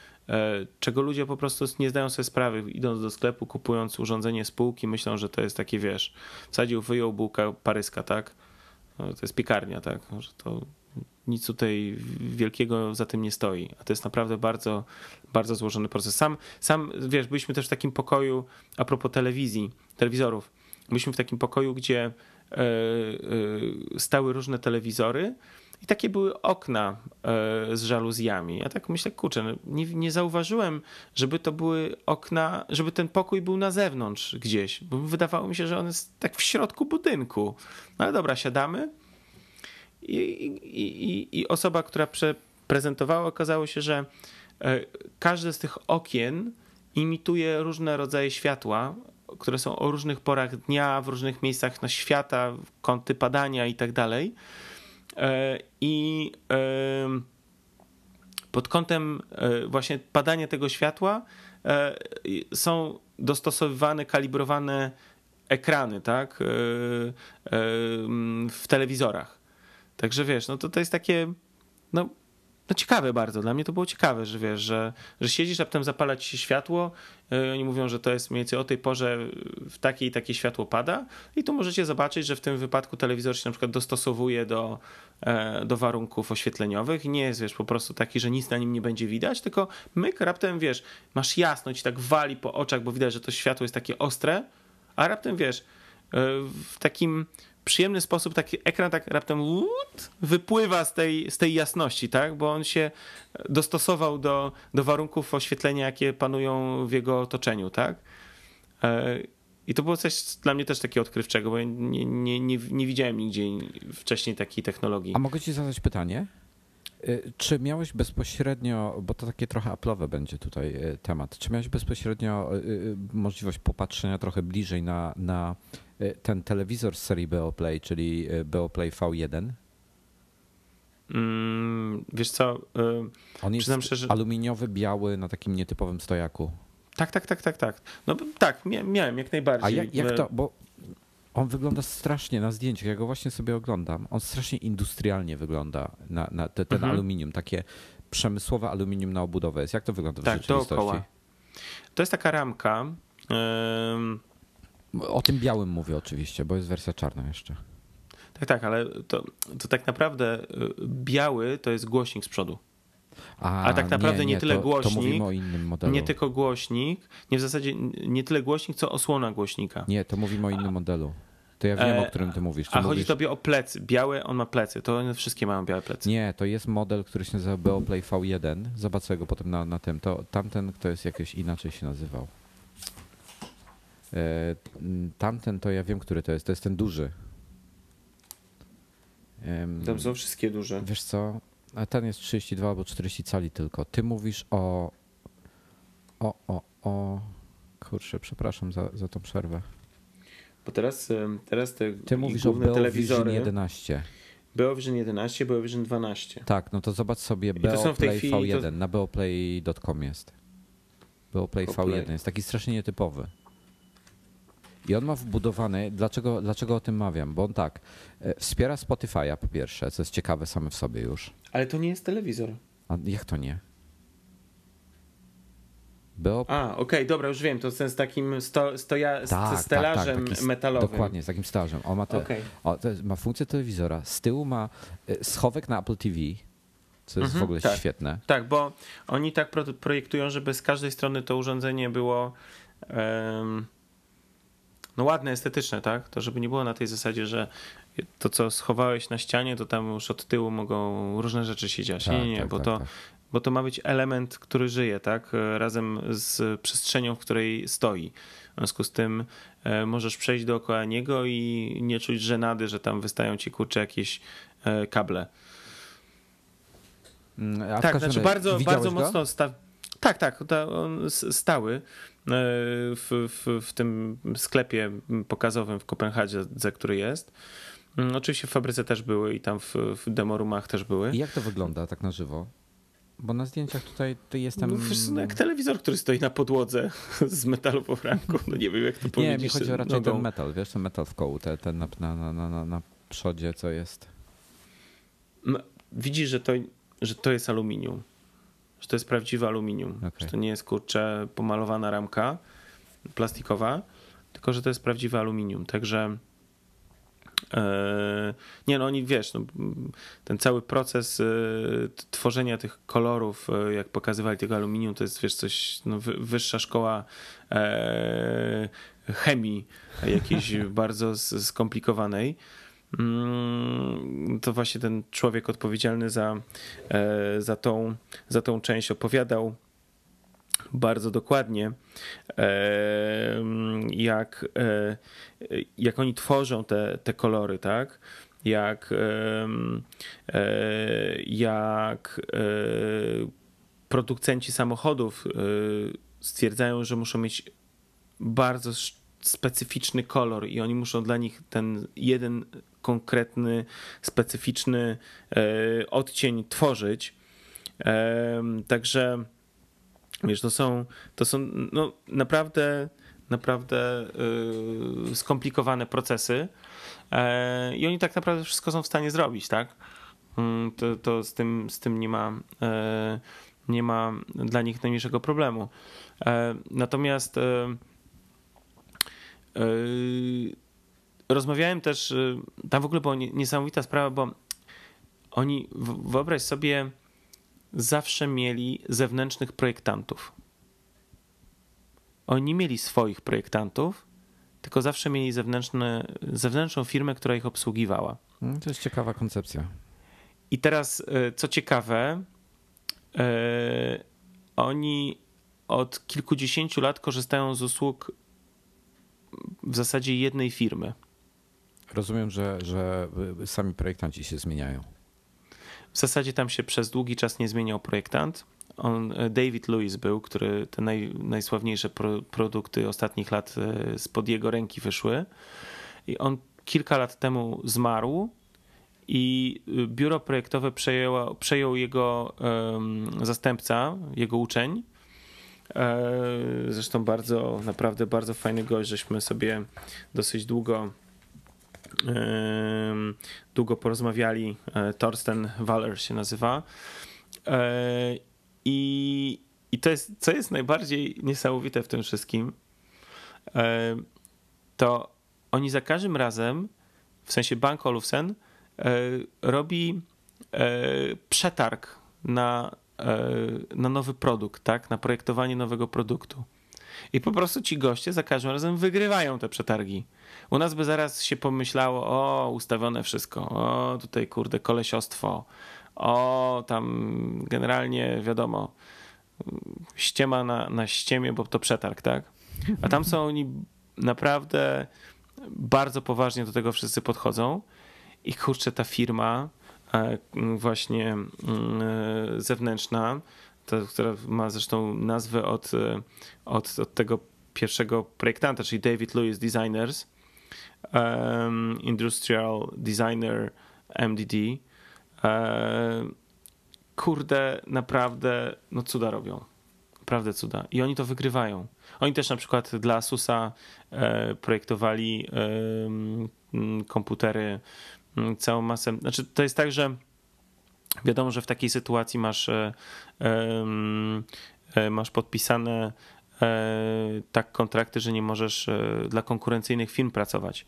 czego ludzie po prostu nie zdają sobie sprawy. Idąc do sklepu, kupując urządzenie spółki, myślą, że to jest takie, wiesz, wsadził, wyjął bułkę paryska, tak? No, to jest piekarnia, tak? Że to nic tutaj wielkiego za tym nie stoi. A to jest naprawdę bardzo, bardzo złożony proces. Sam, sam wiesz, byliśmy też w takim pokoju, a propos telewizji, telewizorów, byliśmy w takim pokoju, gdzie e, e, stały różne telewizory i takie były okna e, z żaluzjami. Ja tak myślę, kurczę, no, nie, nie zauważyłem, żeby to były okna, żeby ten pokój był na zewnątrz gdzieś, bo wydawało mi się, że on jest tak w środku budynku. No ale dobra, siadamy i, i, i osoba, która prezentowała, okazało się, że e, każde z tych okien imituje różne rodzaje światła, które są o różnych porach dnia, w różnych miejscach na świata, kąty padania i tak dalej. E, I pod kątem e, właśnie padania tego światła są dostosowywane, kalibrowane ekrany, tak, w telewizorach. Także wiesz, no to, to jest takie, no, no ciekawe bardzo. Dla mnie to było ciekawe, że wiesz, że, że siedzisz, a potem zapala ci się światło. Yy, oni mówią, że to jest mniej więcej o tej porze w takie i takie światło pada. I tu możecie zobaczyć, że w tym wypadku telewizor się na przykład dostosowuje do, e, do warunków oświetleniowych nie jest, wiesz, po prostu taki, że nic na nim nie będzie widać, tylko myk, raptem, wiesz, masz jasność, tak wali po oczach, bo widać, że to światło jest takie ostre, a raptem, wiesz, e, w takim przyjemny sposób taki ekran tak raptem wypływa z tej, z tej jasności, tak? Bo on się dostosował do, do warunków oświetlenia, jakie panują w jego otoczeniu, tak? E, I to było coś dla mnie też takiego odkrywczego, bo nie, nie, nie, nie widziałem nigdzie wcześniej takiej technologii. A mogę ci zadać pytanie? E, czy miałeś bezpośrednio, bo to takie trochę aplowe będzie tutaj e, temat, czy miałeś bezpośrednio możliwość popatrzenia trochę bliżej na, na ten telewizor z serii Beoplay, czyli y, Beoplay V1? Mm, wiesz co? Y, On jest szczerze, aluminiowy, biały na takim nietypowym stojaku. Tak, tak, tak, tak, tak. No tak, miałem jak najbardziej. A jak, jak to, bo on wygląda strasznie na zdjęciach, ja go właśnie sobie oglądam. On strasznie industrialnie wygląda na, na te, ten mhm. aluminium, takie przemysłowe aluminium na obudowę jest. Jak to wygląda w tak, rzeczywistości? Dookoła. To jest taka ramka. O tym białym mówię oczywiście, bo jest wersja czarna jeszcze. Tak, tak, ale to, to tak naprawdę y, biały to jest głośnik z przodu. A, A tak naprawdę nie, nie, nie tyle to, głośnik. To mówimy o innym modelu. Nie tylko głośnik, nie w zasadzie nie tyle głośnik, co osłona głośnika. Nie, to mówimy o innym modelu. To ja wiem, e, o którym ty mówisz. Ty a mówisz... chodzi tobie o plecy. Białe, on ma plecy. To one wszystkie mają białe plecy. Nie, to jest model, który się nazywa Beoplay V1. Zobaczę go potem na, na tym. To tamten, kto jest jakoś inaczej się nazywał. E, tamten to ja wiem, który to jest. To jest ten duży. Tam są wszystkie duże. Wiesz co? A ten jest 32 albo 40 cali tylko. Ty mówisz o. O, o, o. Kurczę, przepraszam za, za tą przerwę. Bo teraz, teraz te Ty mówisz o Beovision 11. Beovision 11, Beovision 12. Tak, no to zobacz sobie Beoplay V1. To... Na beoplay.com jest. Beoplay V1 jest taki strasznie nietypowy. I on ma wbudowany, dlaczego, dlaczego o tym mawiam? Bo on tak, e, wspiera Spotify'a po pierwsze, co jest ciekawe same w sobie już. Ale to nie jest telewizor. A jak to nie? Bo... A, okej, okay, dobra, już wiem, to z takim sto, stoja, tak, tak stelażem tak, tak, metalowym. Dokładnie, z takim stelażem. On ma, te, okay. o, ma funkcję telewizora, z tyłu ma e, schowek na Apple TV, co jest mhm, w ogóle tak. świetne. Tak, bo oni tak projektują, żeby z każdej strony to urządzenie było... Um, no ładne, estetyczne, tak? To żeby nie było na tej zasadzie, że to, co schowałeś na ścianie, to tam już od tyłu mogą różne rzeczy się dziać. Tak, nie, nie, tak, bo tak, to, tak. bo to ma być element, który żyje, tak? Razem z przestrzenią, w której stoi. W związku z tym e, możesz przejść dookoła niego i nie czuć żenady, że tam wystają ci kurcze jakieś e, kable. Mm, a tak, znaczy bardzo, bardzo mocno sta... Tak, tak, on stały w, w, w tym sklepie pokazowym w Kopenhadze, który jest. Mm, oczywiście w fabryce też były i tam w, w demorumach też były. I jak to wygląda tak na żywo? Bo na zdjęciach tutaj ty jestem. No, wiesz, no jak telewizor, który stoi na podłodze z metalu po franku. No nie wiem, jak to powiedzieć. Nie, mi chodzi o raczej nogą. ten metal, wiesz, ten metal w kołu, ten, ten na, na, na, na, na przodzie, co jest. No, widzisz, że to, że to jest aluminium. Że to jest prawdziwe aluminium. Okay. Że to nie jest kurczę pomalowana ramka plastikowa, tylko że to jest prawdziwe aluminium. Także E, nie, no oni wiesz, no, ten cały proces e, tworzenia tych kolorów, e, jak pokazywali tego aluminium, to jest wiesz, coś, no, wyższa szkoła chemii jakiejś bardzo skomplikowanej. Mm, to właśnie ten człowiek odpowiedzialny za, za, tą, za tą część opowiadał bardzo dokładnie, jak, e, jak oni tworzą te, te kolory, tak? Jak, e, jak e, producenci samochodów stwierdzają, że muszą mieć bardzo specyficzny kolor i oni muszą dla nich ten jeden konkretny, specyficzny odcień tworzyć. Także Wiesz, to są, to są no, naprawdę, naprawdę yy, skomplikowane procesy yy, i oni tak naprawdę wszystko są w stanie zrobić, tak? Yy, to, to z, tym, z tym nie ma, e, nie ma dla nich najmniejszego problemu. E, natomiast rozmawiałem też, tam w ogóle była niesamowita sprawa, bo oni, wyobraź sobie, zawsze mieli zewnętrznych projektantów. Oni nie mieli swoich projektantów, tylko zawsze mieli zewnętrzne, zewnętrzną firmę, która ich obsługiwała. Mm, to jest ciekawa koncepcja. I teraz, e, co ciekawe, e, oni od kilkudziesięciu lat korzystają z usług w zasadzie jednej firmy. Rozumiem, że, że sami projektanci się zmieniają. W zasadzie tam się przez długi czas nie zmieniał projektant. On, e, David Lewis był, który te naj, najsławniejsze pro, produkty ostatnich lat e, spod jego ręki wyszły. I on kilka lat temu zmarł i e, biuro projektowe przejęło, przejął jego um, zastępca, jego uczeń. Zresztą bardzo, naprawdę bardzo fajny gość, żeśmy sobie dosyć długo długo porozmawiali. E, Torsten Waller się nazywa. E, I, i to jest, co jest najbardziej niesamowite w tym wszystkim, e, to oni za każdym razem, w sensie Bank Olufsen, robi przetarg na, na nowy produkt, tak? na projektowanie nowego produktu. I po prostu ci goście za każdym razem wygrywają te przetargi. U nas by zaraz się pomyślało, o, ustawione wszystko, o, tutaj kurde, kolesiostwo, o, tam generalnie wiadomo, ściema na, na ściemie, bo to przetarg, tak? A tam są oni naprawdę bardzo poważnie do tego wszyscy podchodzą i kurczę, ta firma e, właśnie mm, e, zewnętrzna, ta, która ma zresztą nazwę od, e, od, od tego pierwszego projektanta, czyli David Lewis Designers, um, Industrial Designer MDD. Um, kurde, naprawdę, no cuda robią. Naprawdę cuda. I oni to wygrywają. Oni też na przykład dla Asusa e, projektowali e, komputery, całą masę. Znaczy, to jest tak, że wiadomo, że w takiej sytuacji masz, e, e, masz podpisane E, tak kontrakty, że nie możesz dla konkurencyjnych firm pracować.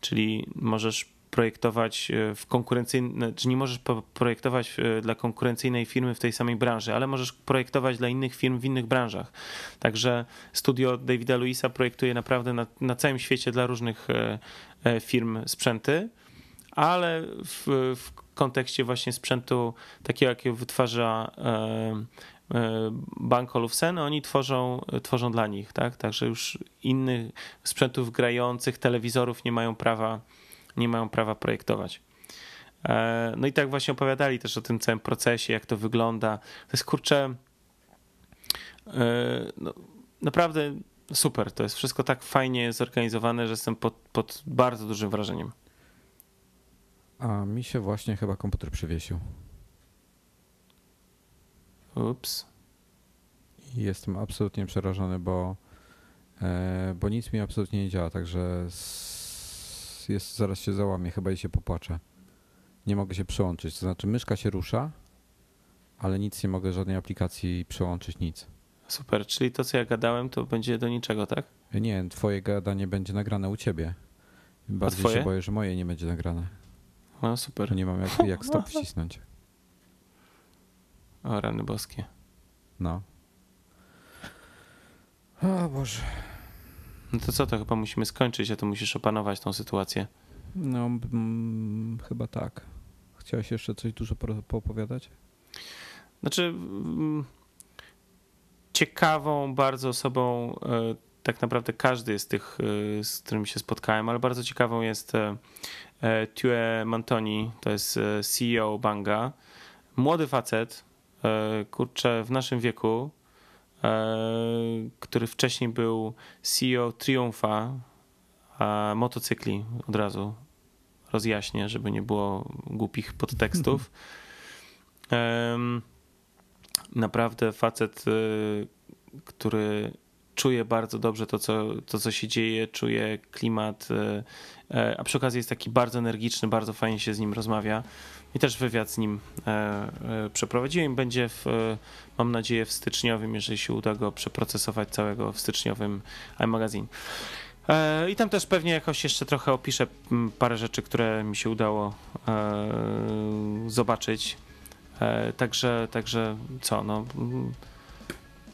Czyli możesz projektować w konkurencyjnej, czy nie możesz projektować dla konkurencyjnej firmy w tej samej branży, ale możesz projektować dla innych firm w innych branżach. Także studio Davida Luisa projektuje naprawdę na, na całym świecie dla różnych firm sprzęty, ale w, w kontekście właśnie sprzętu takiego, jakiego wytwarza e, e, Bank Olufsen, oni tworzą, tworzą dla nich, tak? Także już innych sprzętów grających, telewizorów nie mają prawa, nie mają prawa projektować. E, no i tak właśnie opowiadali też o tym całym procesie, jak to wygląda. To jest kurczę no, naprawdę super. To jest wszystko tak fajnie zorganizowane, że jestem pod, pod bardzo dużym wrażeniem. A mi się właśnie chyba komputer przywiesił. Ups. Jestem absolutnie przerażony, bo, e, bo nic mi absolutnie nie działa, także jest, zaraz się załamie chyba i się popłaczę. Nie mogę się przełączyć, to znaczy myszka się rusza, ale nic nie mogę, żadnej aplikacji przełączyć, nic. Super, czyli to co ja gadałem to będzie do niczego, tak? Nie, twoje gadanie będzie nagrane u ciebie. Bardziej się boję, że moje nie będzie nagrane. No super. Nie mam jak, jak stop wcisnąć. O, rany boskie. No. O Boże. No to co, to chyba musimy skończyć, a to musisz opanować tą sytuację. No, mm, chyba tak. Chciałeś jeszcze coś dużo poopowiadać? Znaczy, mm, ciekawą bardzo osobą, e, tak naprawdę każdy z tych, e, z którymi się spotkałem, ale bardzo ciekawą jest e, Tue Mantoni, to jest CEO Banga. Młody facet, kurczę, w naszym wieku, który wcześniej był CEO Triumfa, a motocykli od razu rozjaśnię, żeby nie było głupich podtekstów. Naprawdę facet, który czuje bardzo dobrze to co, to, co się dzieje, czuje klimat, y, y, a przy okazji jest taki bardzo energiczny, bardzo fajnie się z nim rozmawia. I też wywiad z nim przeprowadziłem. Będzie, w, mam nadzieję, w styczniowym, jeżeli się uda go przeprocesować całego w styczniowym iMagazine. I tam też pewnie jakoś jeszcze trochę opiszę parę rzeczy, które mi się udało zobaczyć. E, także, także co, no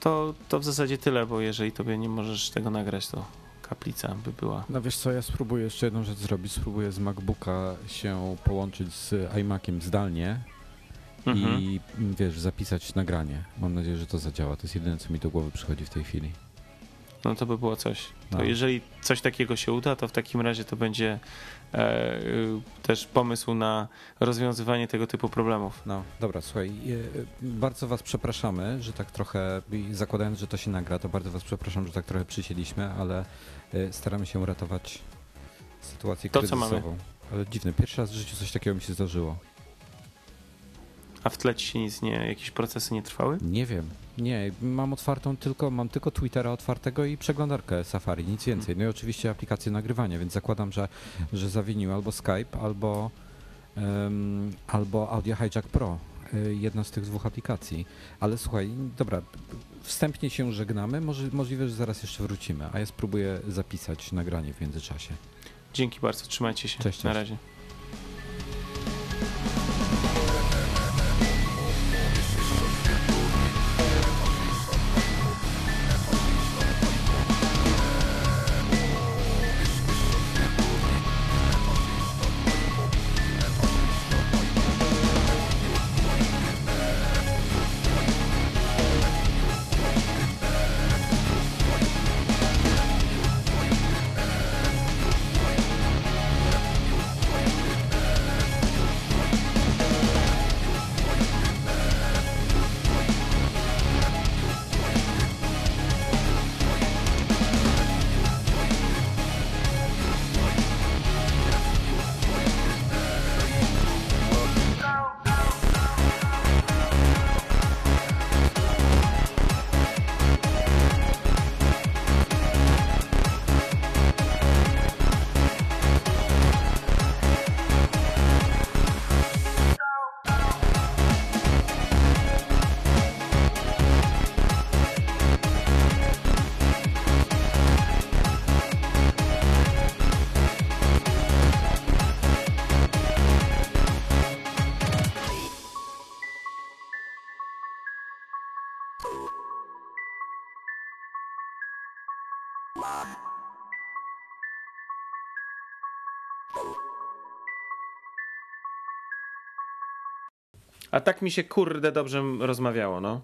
to, to w zasadzie tyle, bo jeżeli tobie nie możesz tego nagrać, to kaplica by była. No wiesz co, ja spróbuję jeszcze jedną rzecz zrobić. Spróbuję z MacBooka się połączyć z iMaciem zdalnie mhm. i wiesz, zapisać nagranie. Mam nadzieję, że to zadziała. To jest jedyne, co mi do głowy przychodzi w tej chwili no to by było coś. To no. jeżeli coś takiego się uda, to w takim razie to będzie też pomysł na rozwiązywanie tego typu problemów. No, dobra, słuchaj, e, bardzo was przepraszamy, że tak trochę, zakładając, że to się nagra, to bardzo was przepraszam, że tak trochę przysiedliśmy, ale e, staramy się uratować sytuację to, kryzysową. Co mamy. Ale dziwne, pierwszy raz w życiu coś takiego mi się zdarzyło. A w tle ci się nic nie, jakieś procesy nie trwały? Nie wiem. Nie, mam otwartą tylko, mam tylko Twittera otwartego i przeglądarkę Safari, nic więcej. No i oczywiście aplikację nagrywania, więc zakładam, że, że zawinił albo Skype, albo, um, albo Audio Hijack Pro. Y, jedna z tych dwóch aplikacji. Ale słuchaj, dobra, wstępnie się żegnamy. Może, możliwe, że zaraz jeszcze wrócimy, a ja spróbuję zapisać nagranie w międzyczasie. Dzięki bardzo, trzymajcie się. Cześć, cześć. Na razie. Tak mi się kurde dobrze rozmawiało, no.